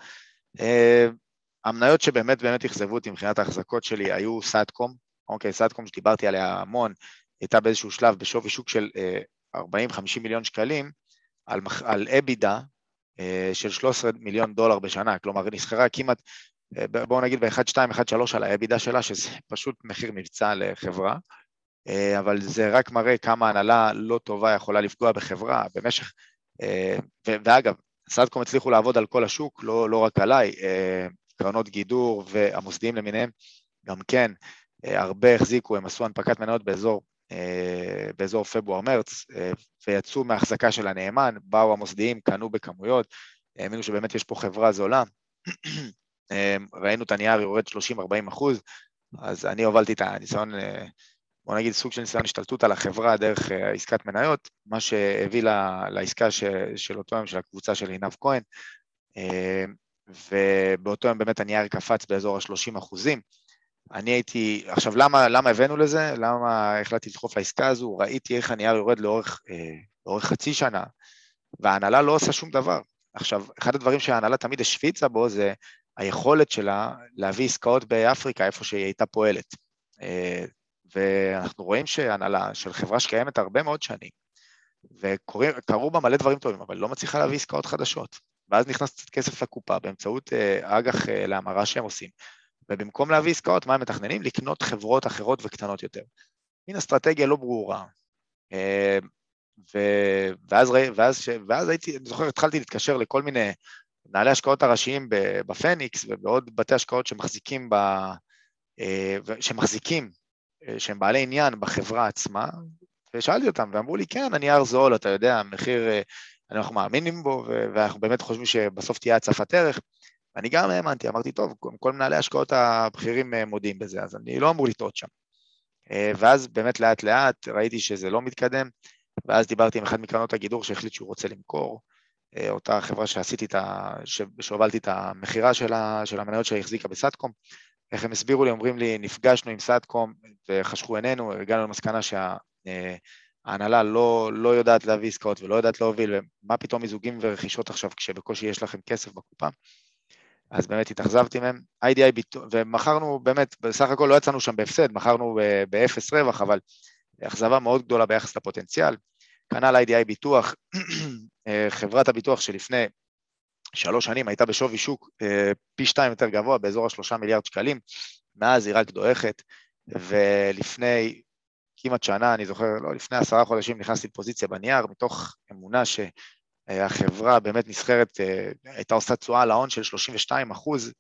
המניות שבאמת באמת אכזבו אותי מבחינת ההחזקות שלי היו סאטקום, אוקיי, סאטקום שדיברתי עליה המון, הייתה באיזשהו שלב בשווי שוק של 40-50 מיליון שקלים, על, על אבידה של 13 מיליון דולר בשנה, כלומר היא נסחרה כמעט בואו נגיד ב-1.2, 1.3 על האבידה שלה, שזה פשוט מחיר מבצע לחברה, אה, אבל זה רק מראה כמה הנהלה לא טובה יכולה לפגוע בחברה במשך, אה, ואגב, סאדקום הצליחו לעבוד על כל השוק, לא, לא רק עליי, אה, קרנות גידור והמוסדיים למיניהם, גם כן, הרבה החזיקו, הם עשו הנפקת מניות באזור, באזור פברואר-מרץ, ויצאו מההחזקה של הנאמן, באו המוסדיים, קנו בכמויות, האמינו שבאמת יש פה חברה זולה, אמ, ראינו את הנייר יורד 30-40 אחוז, אז אני הובלתי את הניסיון, אה, בוא נגיד סוג של ניסיון השתלטות על החברה דרך אה, עסקת מניות, מה שהביא לה, לעסקה ש, של אותו יום של הקבוצה של עינב כהן, ובאותו יום באמת הנייר קפץ באזור ה-30 אחוזים. אני הייתי, עכשיו למה, למה הבאנו לזה? למה החלטתי לדחוף לעסקה הזו? ראיתי איך הנייר יורד לאורך, אה, לאורך חצי שנה, וההנהלה לא עושה שום דבר. עכשיו, אחד הדברים שההנהלה תמיד השוויצה בו זה היכולת שלה להביא עסקאות באפריקה, איפה שהיא הייתה פועלת. אה, ואנחנו רואים שהנהלה של חברה שקיימת הרבה מאוד שנים, וקרו בה מלא דברים טובים, אבל לא מצליחה להביא עסקאות חדשות. ואז נכנס קצת כסף לקופה באמצעות אה, אג"ח אה, להמרה שהם עושים. ובמקום להביא עסקאות, מה הם מתכננים? לקנות חברות אחרות וקטנות יותר. מין אסטרטגיה לא ברורה. ואז, ואז, ואז הייתי, אני זוכר, התחלתי להתקשר לכל מיני מנהלי השקעות הראשיים בפניקס ובעוד בתי השקעות שמחזיקים, ב, אה, שמחזיקים, אה, שהם בעלי עניין בחברה עצמה, ושאלתי אותם, ואמרו לי, כן, הנייר זול, אתה יודע, מחיר, אה, אנחנו מאמינים בו, ואנחנו באמת חושבים שבסוף תהיה הצפת ערך. ואני גם האמנתי, אמרתי, טוב, כל מנהלי השקעות הבכירים מודים בזה, אז אני לא אמור לטעות שם. ואז באמת לאט לאט ראיתי שזה לא מתקדם, ואז דיברתי עם אחד מקרנות הגידור שהחליט שהוא רוצה למכור, אה, אותה חברה שעשיתי את ה... שהובלתי את המכירה של, ה... של המניות שהחזיקה בסאטקום, איך הם הסבירו לי, אומרים לי, נפגשנו עם סאטקום וחשכו עינינו, הגענו למסקנה שההנהלה לא, לא יודעת להביא עסקאות ולא יודעת להוביל, ומה פתאום מיזוגים ורכישות עכשיו כשבקושי יש לכם כסף בקופה. אז באמת התאכזבתי מהם. IDI ביטוח, ומכרנו באמת, בסך הכל לא יצאנו שם בהפסד, מכרנו באפס רווח, אבל אכזבה מאוד גדולה ביחס לפוטנציאל. כנ"ל IDI ביטוח, אה, חברת הביטוח שלפני שלוש שנים הייתה בשווי שוק אה, פי שתיים יותר גבוה, באזור השלושה מיליארד שקלים, מאז היא רק דועכת, ולפני כמעט שנה, אני זוכר, לא, לפני עשרה חודשים נכנסתי לפוזיציה בנייר, מתוך אמונה שהחברה באמת נסחרת, אה, הייתה עושה תשואה על ההון של 32 אחוז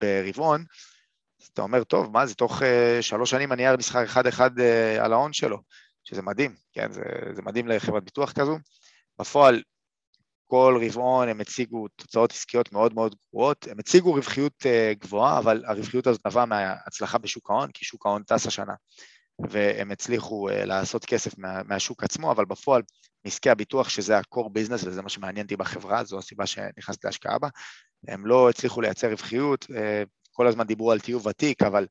ברבעון, אז אתה אומר, טוב, מה זה, תוך שלוש שנים הנייר נסחר אחד-אחד על ההון שלו. שזה מדהים, כן, זה, זה מדהים לחברת ביטוח כזו. בפועל, כל רבעון הם הציגו תוצאות עסקיות מאוד מאוד גרועות, הם הציגו רווחיות אה, גבוהה, אבל הרווחיות הזאת נבעה מההצלחה בשוק ההון, כי שוק ההון טס השנה, והם הצליחו אה, לעשות כסף מה, מהשוק עצמו, אבל בפועל, מעסקי הביטוח, שזה ה-core business, וזה מה שמעניין אותי בחברה, זו הסיבה שנכנסתי להשקעה בה, הם לא הצליחו לייצר רווחיות, אה, כל הזמן דיברו על טיוב ותיק, אבל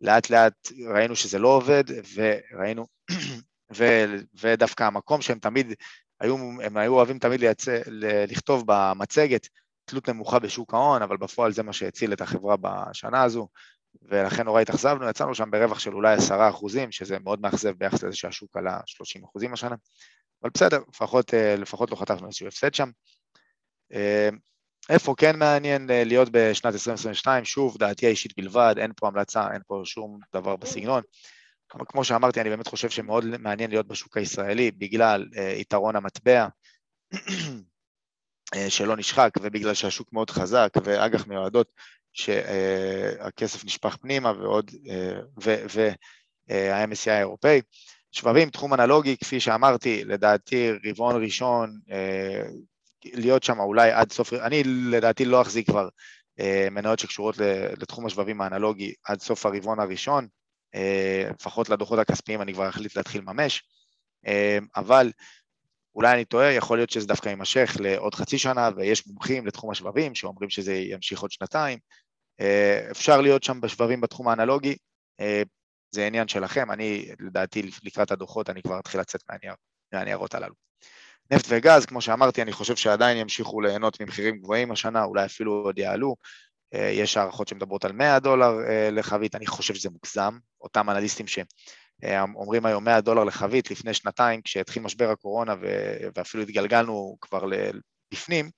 לאט לאט ראינו שזה לא עובד, וראינו ו, ודווקא המקום שהם תמיד היו, הם היו אוהבים תמיד לייצא, לכתוב במצגת תלות נמוכה בשוק ההון, אבל בפועל זה מה שהציל את החברה בשנה הזו, ולכן נורא התאכזבנו, יצאנו שם ברווח של אולי עשרה אחוזים, שזה מאוד מאכזב ביחס לזה שהשוק עלה 30 אחוזים השנה, אבל בסדר, לפחות, לפחות לא חטפנו איזשהו הפסד שם. איפה כן מעניין להיות בשנת 2022, שוב, דעתי האישית בלבד, אין פה המלצה, אין פה שום דבר בסגנון. אבל כמו שאמרתי, אני באמת חושב שמאוד מעניין להיות בשוק הישראלי בגלל uh, יתרון המטבע שלא נשחק ובגלל שהשוק מאוד חזק ואג"ח מיועדות שהכסף נשפך פנימה ועוד, uh, וה-MSCI uh, האירופאי. שבבים, תחום אנלוגי, כפי שאמרתי, לדעתי רבעון ראשון, uh, להיות שם אולי עד סוף, אני לדעתי לא אחזיק כבר מניות שקשורות לתחום השבבים האנלוגי עד סוף הרבעון הראשון, אה, לפחות לדוחות הכספיים אני כבר אחליט להתחיל לממש, אה, אבל אולי אני טועה, יכול להיות שזה דווקא יימשך לעוד חצי שנה, ויש מומחים לתחום השבבים שאומרים שזה ימשיך עוד שנתיים. אה, אפשר להיות שם בשבבים בתחום האנלוגי, אה, זה עניין שלכם, אני לדעתי לקראת הדוחות אני כבר אתחיל לצאת מהנייר, מהניירות הללו. נפט וגז, כמו שאמרתי, אני חושב שעדיין ימשיכו ליהנות ממחירים גבוהים השנה, אולי אפילו עוד יעלו. אה, יש הערכות שמדברות על 100 דולר לחבית, אני חושב שזה מוגזם. אותם אנליסטים שאומרים היום 100 דולר לחבית לפני שנתיים, כשהתחיל משבר הקורונה ואפילו התגלגלנו כבר בפנים, אה,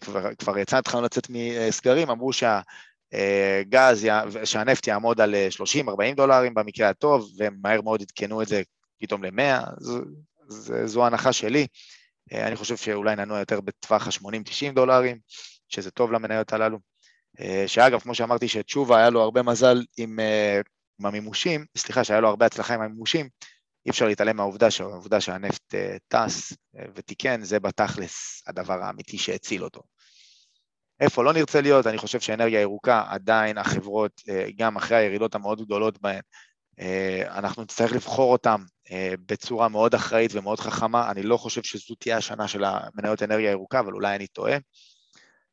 כבר, כבר יצא, התחלנו לצאת מסגרים, אמרו שהגז, שהנפט יעמוד על 30-40 דולרים במקרה הטוב, ומהר מאוד עדכנו את זה פתאום ל-100, זו ההנחה שלי. אה, אני חושב שאולי ננוע יותר בטווח ה-80-90 דולרים, שזה טוב למניות הללו. אה, שאגב, כמו שאמרתי שתשובה היה לו הרבה מזל עם, אה, עם המימושים, סליחה, שהיה לו הרבה הצלחה עם המימושים, אי אפשר להתעלם מהעובדה שהעובדה שהנפט טס ותיקן, זה בתכלס הדבר האמיתי שהציל אותו. איפה לא נרצה להיות, אני חושב שאנרגיה ירוקה, עדיין החברות, גם אחרי הירידות המאוד גדולות בהן, אנחנו נצטרך לבחור אותן אה, בצורה מאוד אחראית ומאוד חכמה. אני לא חושב שזו תהיה השנה של המניות אנרגיה ירוקה, אבל אולי אני טועה.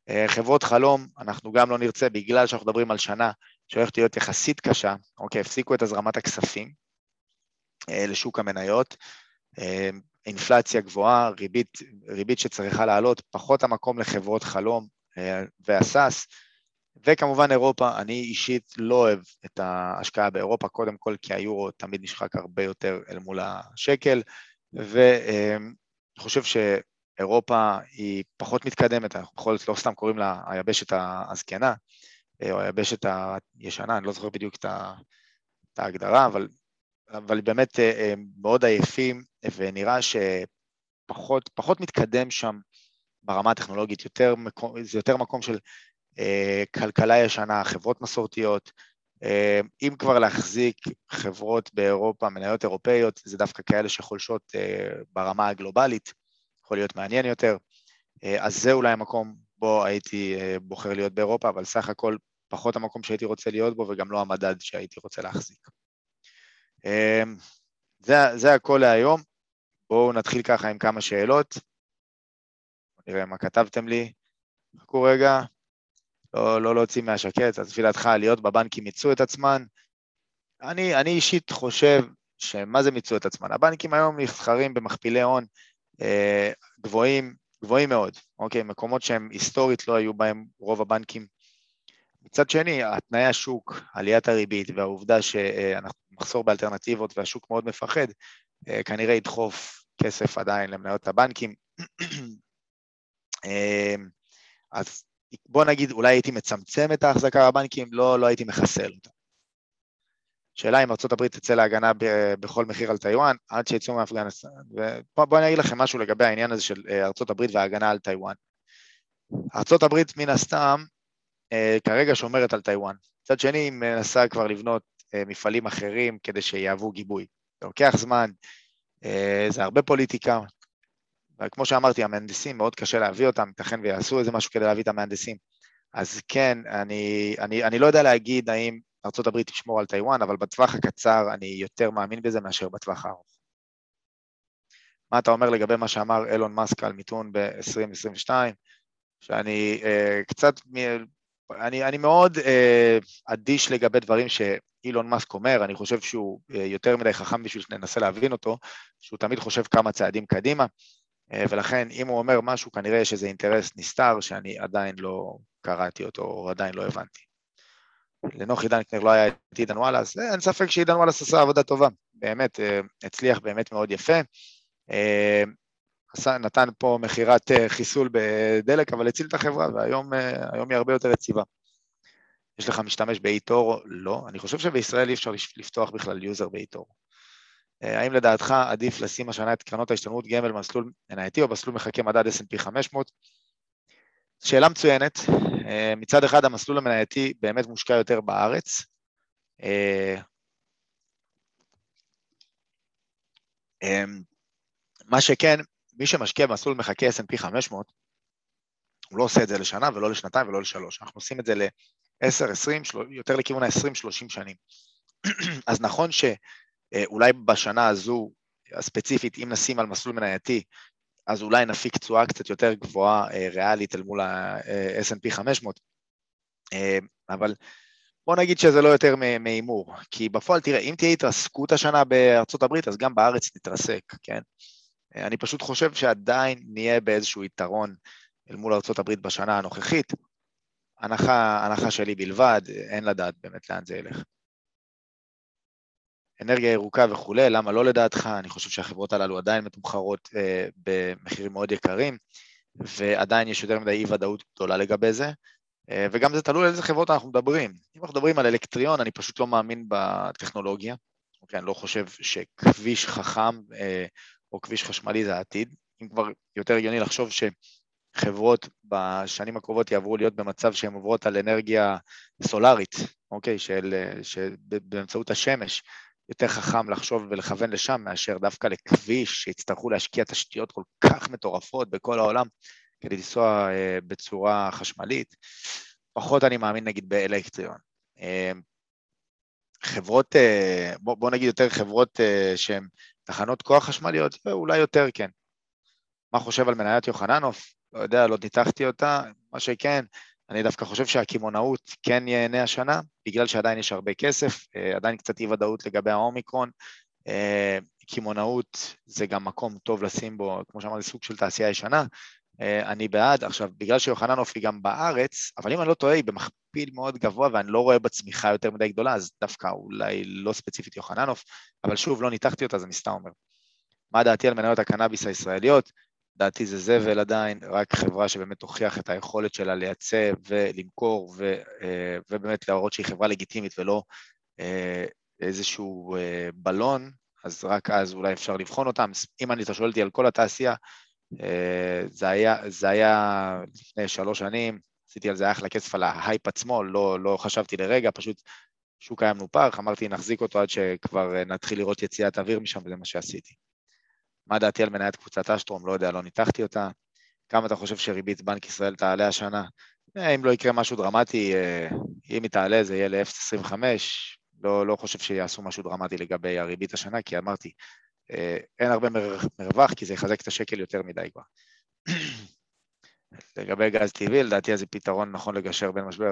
אה, חברות חלום, אנחנו גם לא נרצה, בגלל שאנחנו מדברים על שנה שהולכת להיות יחסית קשה, אוקיי, הפסיקו את הזרמת הכספים אה, לשוק המניות, אינפלציה גבוהה, ריבית, ריבית שצריכה לעלות, פחות המקום לחברות חלום והסאס, וכמובן אירופה, אני אישית לא אוהב את ההשקעה באירופה, קודם כל כי היורו תמיד נשחק הרבה יותר אל מול השקל, ואני חושב שאירופה היא פחות מתקדמת, אנחנו בכל זאת לא סתם קוראים לה היבשת הזקנה, או היבשת הישנה, אני לא זוכר בדיוק את ההגדרה, אבל, אבל באמת אה, אה, מאוד עייפים, ונראה שפחות מתקדם שם ברמה הטכנולוגית, יותר מקום, זה יותר מקום של אה, כלכלה ישנה, חברות מסורתיות, אה, אם כבר להחזיק חברות באירופה, מניות אירופאיות, זה דווקא כאלה שחולשות אה, ברמה הגלובלית, יכול להיות מעניין יותר. אז זה אולי המקום בו הייתי בוחר להיות באירופה, אבל סך הכל פחות המקום שהייתי רוצה להיות בו וגם לא המדד שהייתי רוצה להחזיק. זה, זה הכל להיום. בואו נתחיל ככה עם כמה שאלות. נראה מה כתבתם לי. חכו רגע. לא, לא להוציא מהשקט, אז לפי דעתך עליות בבנקים מיצו את עצמן. אני, אני אישית חושב שמה זה מיצו את עצמן? הבנקים היום נסחרים במכפילי הון אה, גבוהים, גבוהים מאוד, אוקיי? מקומות שהם היסטורית לא היו בהם רוב הבנקים. מצד שני, תנאי השוק, עליית הריבית והעובדה שאנחנו מחסור באלטרנטיבות והשוק מאוד מפחד, אה, כנראה ידחוף כסף עדיין למניות הבנקים. אה, אז בוא נגיד, אולי הייתי מצמצם את ההחזקה בבנקים, לא, לא הייתי מחסל אותה. שאלה אם ארה"ב תצא להגנה ב- בכל מחיר על טיוואן, עד שיצאו מאפגניסטן. ובואו אני אגיד לכם משהו לגבי העניין הזה של אה, ארה"ב וההגנה על טיוואן. ארה"ב מן הסתם כרגע שומרת על טיוואן. מצד שני, היא מנסה כבר לבנות מפעלים אחרים כדי שיהוו גיבוי. זה לוקח זמן, זה הרבה פוליטיקה, וכמו שאמרתי, המהנדסים, מאוד קשה להביא אותם, ייתכן ויעשו איזה משהו כדי להביא את המהנדסים. אז כן, אני, אני, אני לא יודע להגיד האם ארה"ב תשמור על טיוואן, אבל בטווח הקצר אני יותר מאמין בזה מאשר בטווח הארוך. מה אתה אומר לגבי מה שאמר אילון מאסק על מיתון ב-2022? שאני אה, קצת, אני, אני מאוד אה, אדיש לגבי דברים שאילון מאסק אומר, אני חושב שהוא אה, יותר מדי חכם בשביל שננסה להבין אותו, שהוא תמיד חושב כמה צעדים קדימה. אה, ולכן אם הוא אומר משהו, כנראה יש איזה אינטרס נסתר שאני עדיין לא קראתי אותו, או עדיין לא הבנתי. לנוחי דנקנר לא היה את עידן וואלאס, אה, אין ספק שעידן וואלאס עשה עבודה טובה, באמת, הצליח באמת מאוד יפה. נתן פה מכירת חיסול בדלק, אבל הציל את החברה, והיום היא הרבה יותר יציבה. יש לך משתמש באיתור? לא. אני חושב שבישראל אי אפשר לפתוח בכלל יוזר באיתור. אה, האם לדעתך עדיף לשים השנה את קרנות ההשתלמות גמל במסלול מנייתי או במסלול מחכה מדד S&P 500? שאלה מצוינת. אה, מצד אחד המסלול המנייתי באמת מושקע יותר בארץ. אה, מה שכן, מי שמשקיע במסלול מחכה S&P 500, הוא לא עושה את זה לשנה ולא לשנתיים ולא לשלוש. אנחנו עושים את זה ל-10, 20, יותר לכיוון ה-20-30 שנים. אז נכון ש... אה, בשנה הזו, הספציפית, אם נשים על מסלול מנייתי, אז אולי נפיק תשואה קצת יותר גבוהה אה, ריאלית אל מול ה-S&P 500, אה, אבל בוא נגיד שזה לא יותר מהימור, כי בפועל, תראה, אם תהיה התרסקות השנה בארצות הברית, אז גם בארץ נתרסק, כן? אני פשוט חושב שעדיין נהיה באיזשהו יתרון אל מול הברית בשנה הנוכחית. הנחה, הנחה שלי בלבד, אין לדעת באמת לאן זה ילך. אנרגיה ירוקה וכולי, למה לא לדעתך? אני חושב שהחברות הללו עדיין מתומחרות אה, במחירים מאוד יקרים, ועדיין יש יותר מדי אי-ודאות גדולה לגבי זה, אה, וגם זה תלוי על איזה חברות אנחנו מדברים. אם אנחנו מדברים על אלקטריון, אני פשוט לא מאמין בטכנולוגיה, אוקיי, אני לא חושב שכביש חכם אה, או כביש חשמלי זה העתיד. אם כבר יותר הגיוני לחשוב שחברות בשנים הקרובות יעברו להיות במצב שהן עוברות על אנרגיה סולארית, אוקיי, של, שבאמצעות השמש, יותר חכם לחשוב ולכוון לשם מאשר דווקא לכביש שיצטרכו להשקיע תשתיות כל כך מטורפות בכל העולם כדי לנסוע אה, בצורה חשמלית. פחות אני מאמין נגיד באלקטריון. אה, חברות, אה, בוא, בוא נגיד יותר חברות שהן תחנות כוח חשמליות, אולי יותר כן. מה חושב על מניית יוחננוף? לא יודע, לא ניתחתי אותה, מה שכן, אני דווקא חושב שהקמעונאות כן ייהנה השנה, בגלל שעדיין יש הרבה כסף, אה, עדיין קצת אי ודאות לגבי האומיקרון. אה, קמעונאות זה גם מקום טוב לשים בו, כמו שאמרתי, סוג של תעשייה ישנה. אה, אני בעד. עכשיו, בגלל שיוחננוף היא גם בארץ, אבל אם אני לא טועה, היא במכפיל מאוד גבוה ואני לא רואה בה יותר מדי גדולה, אז דווקא אולי לא ספציפית יוחננוף, אבל שוב, לא ניתחתי אותה, אז אני סתם אומר. מה דעתי על מניות הקנאביס הישראליות? דעתי זה זבל עדיין, רק חברה שבאמת תוכיח את היכולת שלה לייצא ולמכור ו, אה, ובאמת להראות שהיא חברה לגיטימית ולא אה, איזשהו אה, בלון, אז רק אז אולי אפשר לבחון אותם. אם אני, אתה שואל אותי על כל התעשייה, זה היה, זה היה לפני שלוש שנים, עשיתי על זה אחלה כסף על ההייפ עצמו, לא, לא חשבתי לרגע, פשוט שוק היה מנופח, אמרתי נחזיק אותו עד שכבר נתחיל לראות יציאת אוויר משם, וזה מה שעשיתי. מה דעתי על מניית קבוצת אשטרום? לא יודע, לא ניתחתי אותה. כמה אתה חושב שריבית בנק ישראל תעלה השנה? אה, אם לא יקרה משהו דרמטי, אה, אם היא תעלה זה יהיה ל-0.25, לא, לא חושב שיעשו משהו דרמטי לגבי הריבית השנה, כי אמרתי, אה, אין הרבה מרווח, כי זה יחזק את השקל יותר מדי כבר. לגבי גז טבעי, לדעתי זה פתרון נכון לגשר בין משבר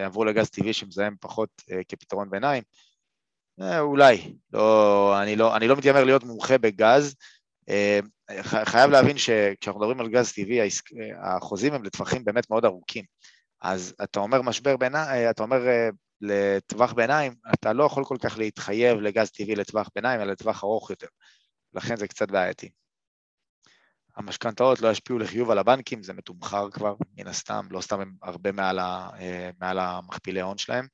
יעברו לגז טבעי שמזהם פחות כפתרון ביניים. אה, אולי, לא, אני, לא, אני לא מתיימר להיות מומחה בגז. אה, חייב להבין שכשאנחנו מדברים על גז טבעי, החוזים הם לטווחים באמת מאוד ארוכים. אז אתה אומר משבר ביניים, אה, אתה אומר לטווח ביניים, אתה לא יכול כל כך להתחייב לגז טבעי לטווח ביניים, אלא לטווח ארוך יותר. לכן זה קצת בעייתי. המשכנתאות לא ישפיעו לחיוב על הבנקים, זה מתומחר כבר, מן הסתם, לא סתם הם הרבה מעל, מעל המכפילי ההון שלהם.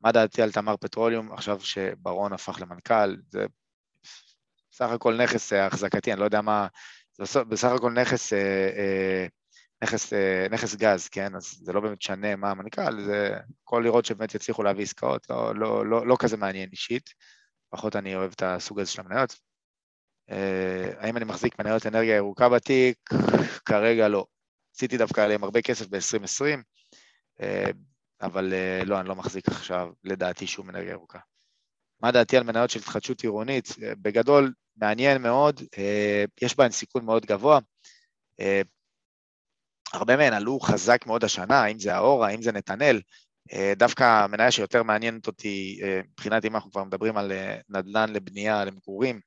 מה דעתי על תמר פטרוליום עכשיו שברון הפך למנכ"ל, זה בסך הכל נכס אה, החזקתי, אני לא יודע מה, זה בסך הכל נכס, אה, אה, נכס, נכס גז, כן? אז זה לא באמת שונה מה המנכ"ל, זה יכול לראות שבאמת יצליחו להביא עסקאות, לא, לא, לא, לא כזה מעניין אישית, פחות אני אוהב את הסוג הזה של המניות. האם אני מחזיק מניות אנרגיה ירוקה בתיק? כרגע לא. עשיתי דווקא עליהם הרבה כסף ב-2020, אבל אה, לא, אני לא מחזיק עכשיו, לדעתי, שום אנרגיה ירוקה. מה דעתי על מניות של התחדשות עירונית? אה, בגדול, מעניין מאוד, אה, יש בהן סיכון מאוד גבוה. הרבה מהן עלו חזק מאוד השנה, אם זה האורה, אם זה נתנאל. דווקא המניה שיותר מעניינת אותי, מבחינת אם אנחנו כבר מדברים על נדל"ן לבנייה, למגורים,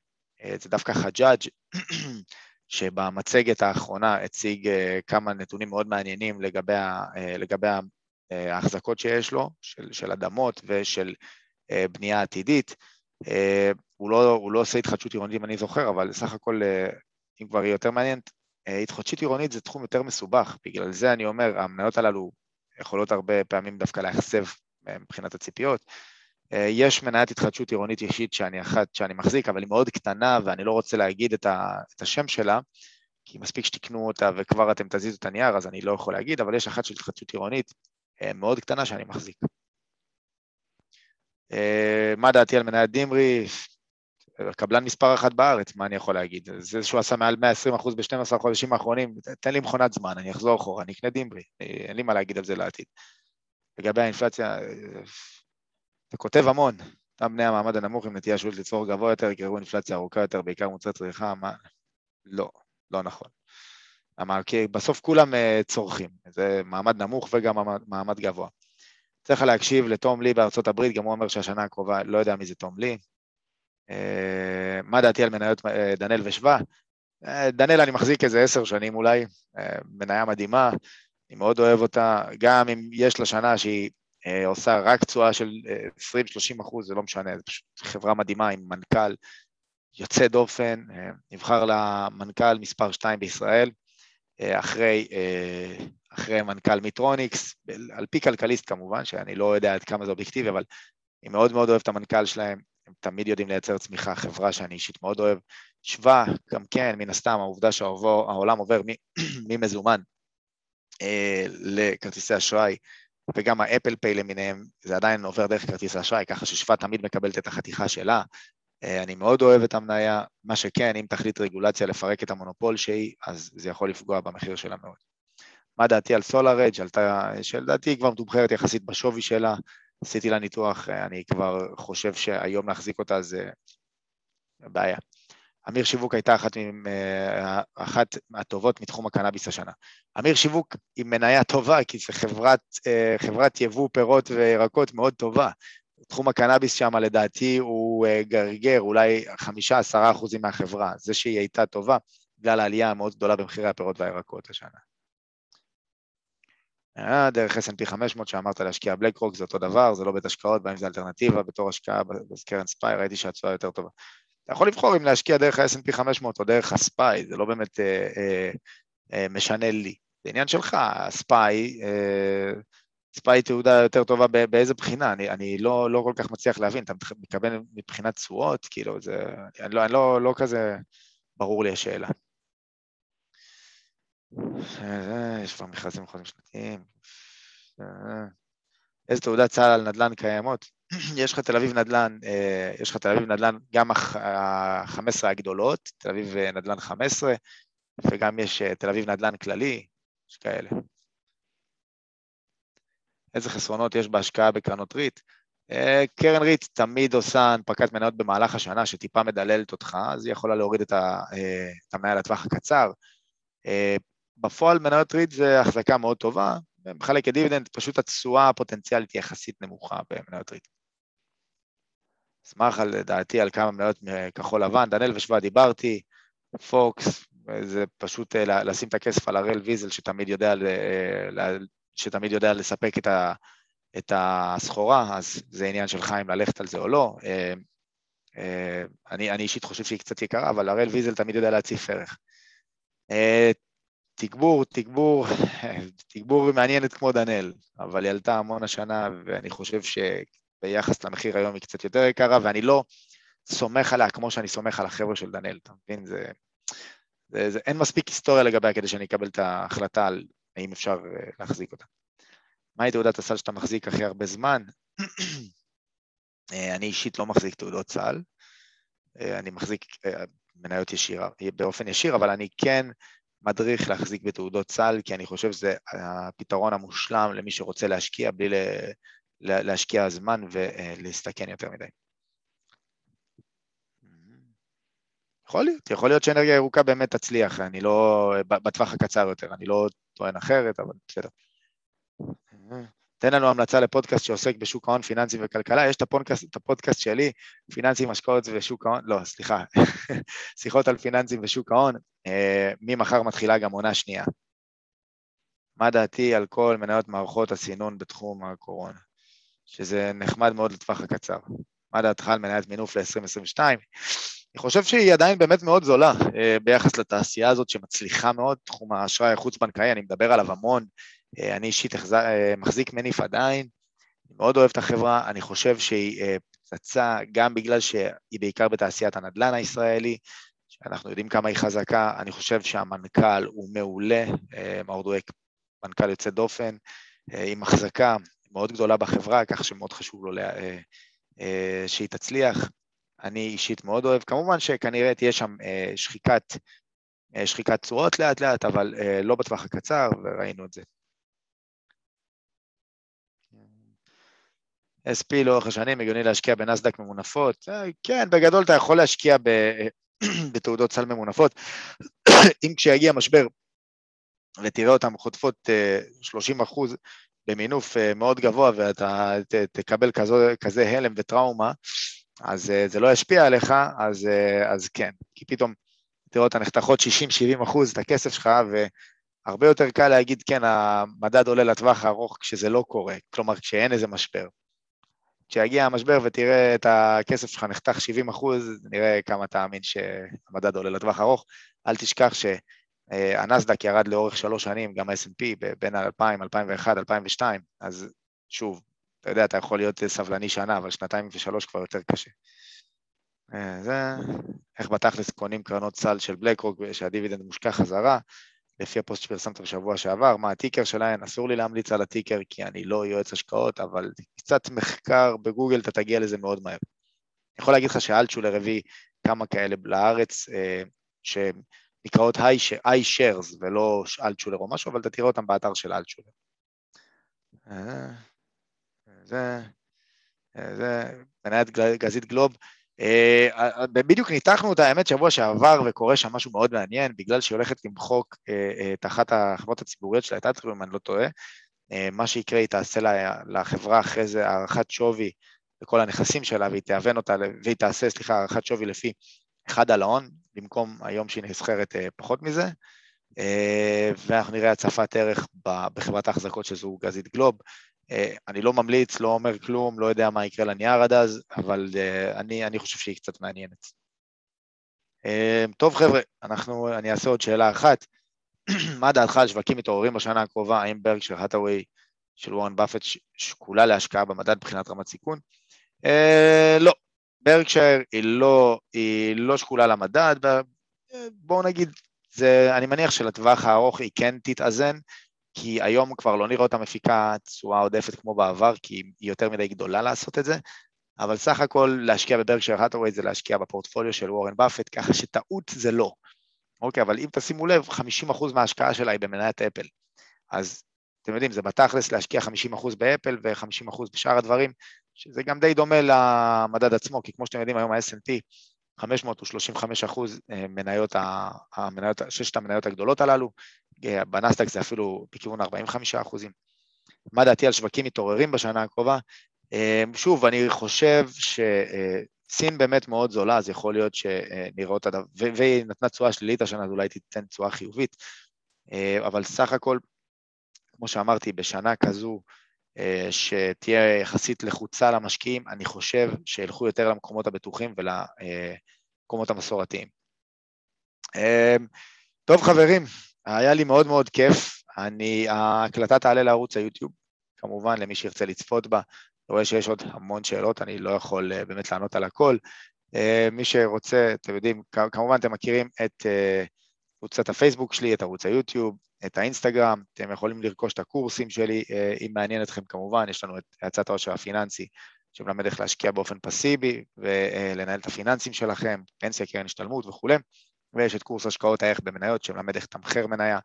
זה דווקא חג'אג', שבמצגת האחרונה הציג כמה נתונים מאוד מעניינים לגבי, לגבי ההחזקות שיש לו, של, של אדמות ושל אה, בנייה עתידית. אה, הוא לא, הוא לא עושה התחדשות עירונית אם אני זוכר, אבל סך הכל, אם כבר היא יותר מעניינת, התחדשות עירונית זה תחום יותר מסובך, בגלל זה אני אומר, המניות הללו יכולות הרבה פעמים דווקא לאכזב מבחינת הציפיות. יש מניית התחדשות עירונית אישית שאני אחת שאני מחזיק, אבל היא מאוד קטנה ואני לא רוצה להגיד את, ה, את השם שלה, כי מספיק שתקנו אותה וכבר אתם תזיזו את הנייר, אז אני לא יכול להגיד, אבל יש אחת של התחדשות עירונית אה, מאוד קטנה שאני מחזיק. אה, מה דעתי על מנהל דימרי? קבלן מספר אחת בארץ, מה אני יכול להגיד? זה שהוא עשה מעל 120% ב-12 חודשים האחרונים, תן לי מכונת זמן, אני אחזור אחורה, אני אקנה דימרי, אה, אין לי מה להגיד על זה לעתיד. לגבי האינפלציה, אתה כותב המון, אותם בני המעמד הנמוך עם נטייה שולית לצורך גבוה יותר, יקראו אינפלציה ארוכה יותר, בעיקר מוצרי צריכה, מה? לא, לא נכון. למה? כי בסוף כולם אה, צורכים, זה מעמד נמוך וגם מעמד גבוה. צריך להקשיב לתום לי בארצות הברית, גם הוא אומר שהשנה הקרובה, לא יודע מי זה תום לי. אה, מה דעתי על מניות אה, דנאל ושווה? דנאל אני מחזיק איזה עשר שנים אולי, מניה מדהימה, אני מאוד אוהב אותה, גם אם יש לה שנה שהיא עושה רק תשואה של אה, 20-30 אחוז, זה לא משנה, זו פשוט חברה מדהימה עם מנכ"ל יוצא דופן, נבחר לה מנכ"ל מספר 2 בישראל, אחרי, אה, אחרי מנכ"ל מיטרוניקס, על פי כלכליסט כמובן, שאני לא יודע עד כמה זה אובייקטיבי, אבל אני מאוד מאוד אוהב את המנכ"ל שלהם, הם תמיד יודעים לייצר צמיחה, חברה שאני אישית מאוד אוהב. שווה, גם כן, מן הסתם, העובדה שהעולם עובר ממזומן אה, לכרטיסי אשראי, וגם האפל פיי למיניהם, זה עדיין עובר דרך כרטיס האשראי, ככה ששווה תמיד מקבלת את החתיכה שלה. אה, אני מאוד אוהב את המניה, מה שכן, אם תחליט רגולציה לפרק את המונופול שהיא, אז זה יכול לפגוע במחיר שלה מאוד. מה דעתי על סולארג', שלדעתי היא כבר מתומחרת יחסית בשווי שלה, עשיתי לה ניתוח, אה, אני כבר חושב שהיום להחזיק אותה זה בעיה. אמיר שיווק הייתה אחת, אה, אחת מהטובות מתחום הקנאביס השנה. אמיר שיווק היא מניה טובה, כי זו חברת, חברת יבוא פירות וירקות מאוד טובה. תחום הקנאביס שם לדעתי הוא גרגר, אולי חמישה, עשרה אחוזים מהחברה. זה שהיא הייתה טובה, בגלל העלייה המאוד גדולה במחירי הפירות והירקות השנה. אה, דרך S&P 500 שאמרת להשקיע בלק רוק זה אותו דבר, זה לא בית השקעות, והאם זה אלטרנטיבה בתור השקעה בקרן ספיי, ראיתי שהתשואה יותר טובה. אתה יכול לבחור אם להשקיע דרך ה-S&P 500 או דרך הספיי, זה לא באמת אה, אה, אה, משנה לי. זה עניין שלך, הספיי, אה, ספיי תעודה יותר טובה באיזה בחינה, אני, אני לא, לא כל כך מצליח להבין, אתה מתכוון מבחינת תשואות, כאילו, זה, אני, לא, אני לא, לא כזה ברור לי השאלה. יש כבר מכרזים חוזים שנתיים. איזה תעודת צה"ל על נדל"ן קיימות? יש לך תל אביב נדל"ן, יש לך תל אביב נדל"ן, גם ה-15 הגדולות, תל אביב נדל"ן 15, וגם יש תל אביב נדל"ן כללי, יש כאלה. איזה חסרונות יש בהשקעה בקרנות ריט? קרן ריט תמיד עושה הנפקת מניות במהלך השנה שטיפה מדללת אותך, אז היא יכולה להוריד את המניה לטווח הקצר. בפועל מניות ריט זה החזקה מאוד טובה, מחלקת דיבידנד, פשוט התשואה הפוטנציאלית היא יחסית נמוכה במניות ריט. אשמח על דעתי על כמה מניות מכחול לבן, דנאל ושבא דיברתי, פוקס, זה פשוט אה, לשים את הכסף על הראל ויזל שתמיד יודע, שתמיד יודע לספק את, ה, את הסחורה, אז זה עניין שלך אם ללכת על זה או לא. אה, אה, אני, אני אישית חושב שהיא קצת יקרה, אבל הראל ויזל תמיד יודע להציף ערך. תגבור, תגבור, תגבור מעניינת כמו דנאל, אבל היא עלתה המון השנה, ואני חושב שביחס למחיר היום היא קצת יותר יקרה, ואני לא סומך עליה כמו שאני סומך על החבר'ה של דנאל, אתה מבין? זה, זה, זה, אין מספיק היסטוריה לגביה כדי שאני אקבל את ההחלטה על האם אפשר אה, להחזיק אותה. מהי תעודת הסל שאתה מחזיק הכי הרבה זמן? אה, אני אישית לא מחזיק תעודות סל, אה, אני מחזיק מניות ישירה, באופן ישיר, אבל אני כן מדריך להחזיק בתעודות סל, כי אני חושב שזה הפתרון המושלם למי שרוצה להשקיע בלי להשקיע זמן ולהסתכן יותר מדי. יכול להיות, יכול להיות שאנרגיה ירוקה באמת תצליח, אני לא, בטווח הקצר יותר, אני לא טוען אחרת, אבל בסדר. תן לנו המלצה לפודקאסט שעוסק בשוק ההון, פיננסים וכלכלה. יש את הפודקאסט, את הפודקאסט שלי, פיננסים, השקעות ושוק ההון, לא, סליחה, שיחות על פיננסים ושוק ההון. אה, ממחר מתחילה גם עונה שנייה. מה דעתי על כל מניות מערכות הסינון בתחום הקורונה? שזה נחמד מאוד לטווח הקצר. מה דעתך על מניית מינוף ל-2022? אני חושב שהיא עדיין באמת מאוד זולה אה, ביחס לתעשייה הזאת שמצליחה מאוד, תחום האשראי החוץ-בנקאי, אני מדבר עליו המון, אה, אני אישית אה, מחזיק מניף עדיין, אני מאוד אוהב את החברה, אני חושב שהיא פצצה גם בגלל שהיא בעיקר בתעשיית הנדל"ן הישראלי, שאנחנו יודעים כמה היא חזקה, אני חושב שהמנכ"ל הוא מעולה, מאור דואק, מנכ"ל יוצא דופן, עם החזקה מאוד גדולה בחברה, כך שמאוד חשוב לו לה... שהיא תצליח. אני אישית מאוד אוהב, כמובן שכנראה תהיה שם שחיקת, שחיקת צורות לאט לאט, אבל לא בטווח הקצר, וראינו את זה. SP לאורך השנים, הגיוני להשקיע בנסדק ממונפות. אה, כן, בגדול אתה יכול להשקיע בתעודות סל ממונפות. אם כשיגיע משבר ותראה אותן חוטפות 30 אה, אחוז, במינוף אה, מאוד גבוה ואתה תקבל כזה, כזה הלם וטראומה, אז אה, זה לא ישפיע עליך, אז, אה, אז כן, כי פתאום תראו אותה נחתכות 60-70 אחוז את הכסף שלך, והרבה יותר קל להגיד, כן, המדד עולה לטווח הארוך כשזה לא קורה, כלומר כשאין איזה משבר. כשיגיע המשבר ותראה את הכסף שלך נחתך 70 אחוז, נראה כמה תאמין שהמדד עולה לטווח ארוך. אל תשכח שהנסדק ירד לאורך שלוש שנים, גם ה-S&P בין 2000, 2001, 2002, אז שוב, אתה יודע, אתה יכול להיות סבלני שנה, אבל שנתיים ושלוש כבר יותר קשה. אה, זה איך בתכלס קונים קרנות סל של בלק רוק שהדיבידנד מושקע חזרה, לפי הפוסט שפרסמת בשבוע שעבר, מה ה ticker שלהן, אסור לי להמליץ על ה ticker כי אני לא יועץ השקעות, אבל קצת מחקר בגוגל אתה תגיע לזה מאוד מהר. אני יכול להגיד לך שאלטשולר הביא כמה כאלה לארץ אה, שנקראות iShares ולא אלטשולר או משהו, אבל אתה תראה אותם באתר של אלטשולר. אה, זה, זה מניית גזית גלוב, אה, אה, בדיוק ניתחנו את האמת שבוע שעבר וקורה שם משהו מאוד מעניין, בגלל שהיא הולכת למחוק אה, את אחת החברות הציבוריות שלה, את אטריום, אם אני לא טועה, מה שיקרה, היא תעשה לחברה אחרי זה הערכת שווי לכל הנכסים שלה, והיא תאבן אותה, והיא תעשה, סליחה, הערכת שווי לפי אחד על ההון, במקום היום שהיא נסחרת פחות מזה, ואנחנו נראה הצפת ערך בחברת ההחזקות של זוג גזית גלוב, אה, אני לא ממליץ, לא אומר כלום, לא יודע מה יקרה לנייר עד אז, אבל אה, אני, אני חושב שהיא קצת מעניינת. אה, טוב חבר'ה, אנחנו, אני אעשה עוד שאלה אחת. מה דעתך על שווקים מתעוררים בשנה הקרובה, האם ברקשר האטאווי של וורן באפט שקולה להשקעה במדד מבחינת רמת סיכון? אה, לא, ברקשייר היא לא, היא לא שקולה למדד, בואו נגיד, זה, אני מניח שלטווח הארוך היא כן תתאזן, כי היום כבר לא נראה אותה מפיקה תשואה עודפת כמו בעבר, כי היא יותר מדי גדולה לעשות את זה, אבל סך הכל להשקיע בברקשייר האטווי זה להשקיע בפורטפוליו של וורן באפט, ככה שטעות זה לא. אוקיי, אבל אם תשימו לב, 50% מההשקעה שלה היא במניית אפל. אז אתם יודעים, זה בתכלס להשקיע 50% באפל ו-50% בשאר הדברים, שזה גם די דומה למדד עצמו, כי כמו שאתם יודעים, היום ה-S&P 535 אחוז אה, מניות, המניות, ששת המניות הגדולות הללו, אה, בנסדק זה אפילו בכיוון 45 אחוזים. מה דעתי על שווקים מתעוררים בשנה הקרובה? אה, שוב, אני חושב שסין באמת מאוד זולה, אז יכול להיות שנראה אותה, והיא נתנה תשואה שלילית השנה, אז אולי תיתן תשואה חיובית, אבל סך הכל, כמו שאמרתי, בשנה כזו, שתהיה יחסית לחוצה למשקיעים, אני חושב שילכו יותר למקומות הבטוחים ולמקומות המסורתיים. טוב חברים, היה לי מאוד מאוד כיף, אני, ההקלטה תעלה לערוץ היוטיוב, כמובן למי שירצה לצפות בה, אני רואה שיש עוד המון שאלות, אני לא יכול אה, באמת לענות על הכל. אה, מי שרוצה, אתם יודעים, כמובן אתם מכירים את אה, קבוצת הפייסבוק שלי, את ערוץ היוטיוב, את האינסטגרם, אתם יכולים לרכוש את הקורסים שלי, אם מעניין אתכם כמובן, יש לנו את האצת העושר הפיננסי, שמלמד איך להשקיע באופן פסיבי ולנהל את הפיננסים שלכם, פנסיה, קרן השתלמות וכולי. ויש את קורס השקעות הערך במניות שמלמד איך לתמחר מניה.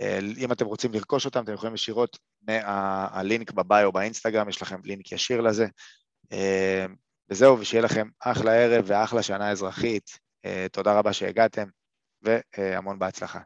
אה, אם אתם רוצים לרכוש אותם, אתם יכולים ישירות מהלינק בביו באינסטגרם, יש לכם לינק ישיר לזה. אה, וזהו, ושיהיה לכם אחלה ערב ואחלה שנה אזרחית. אה, תודה רבה שהגעתם, והמון בהצלחה.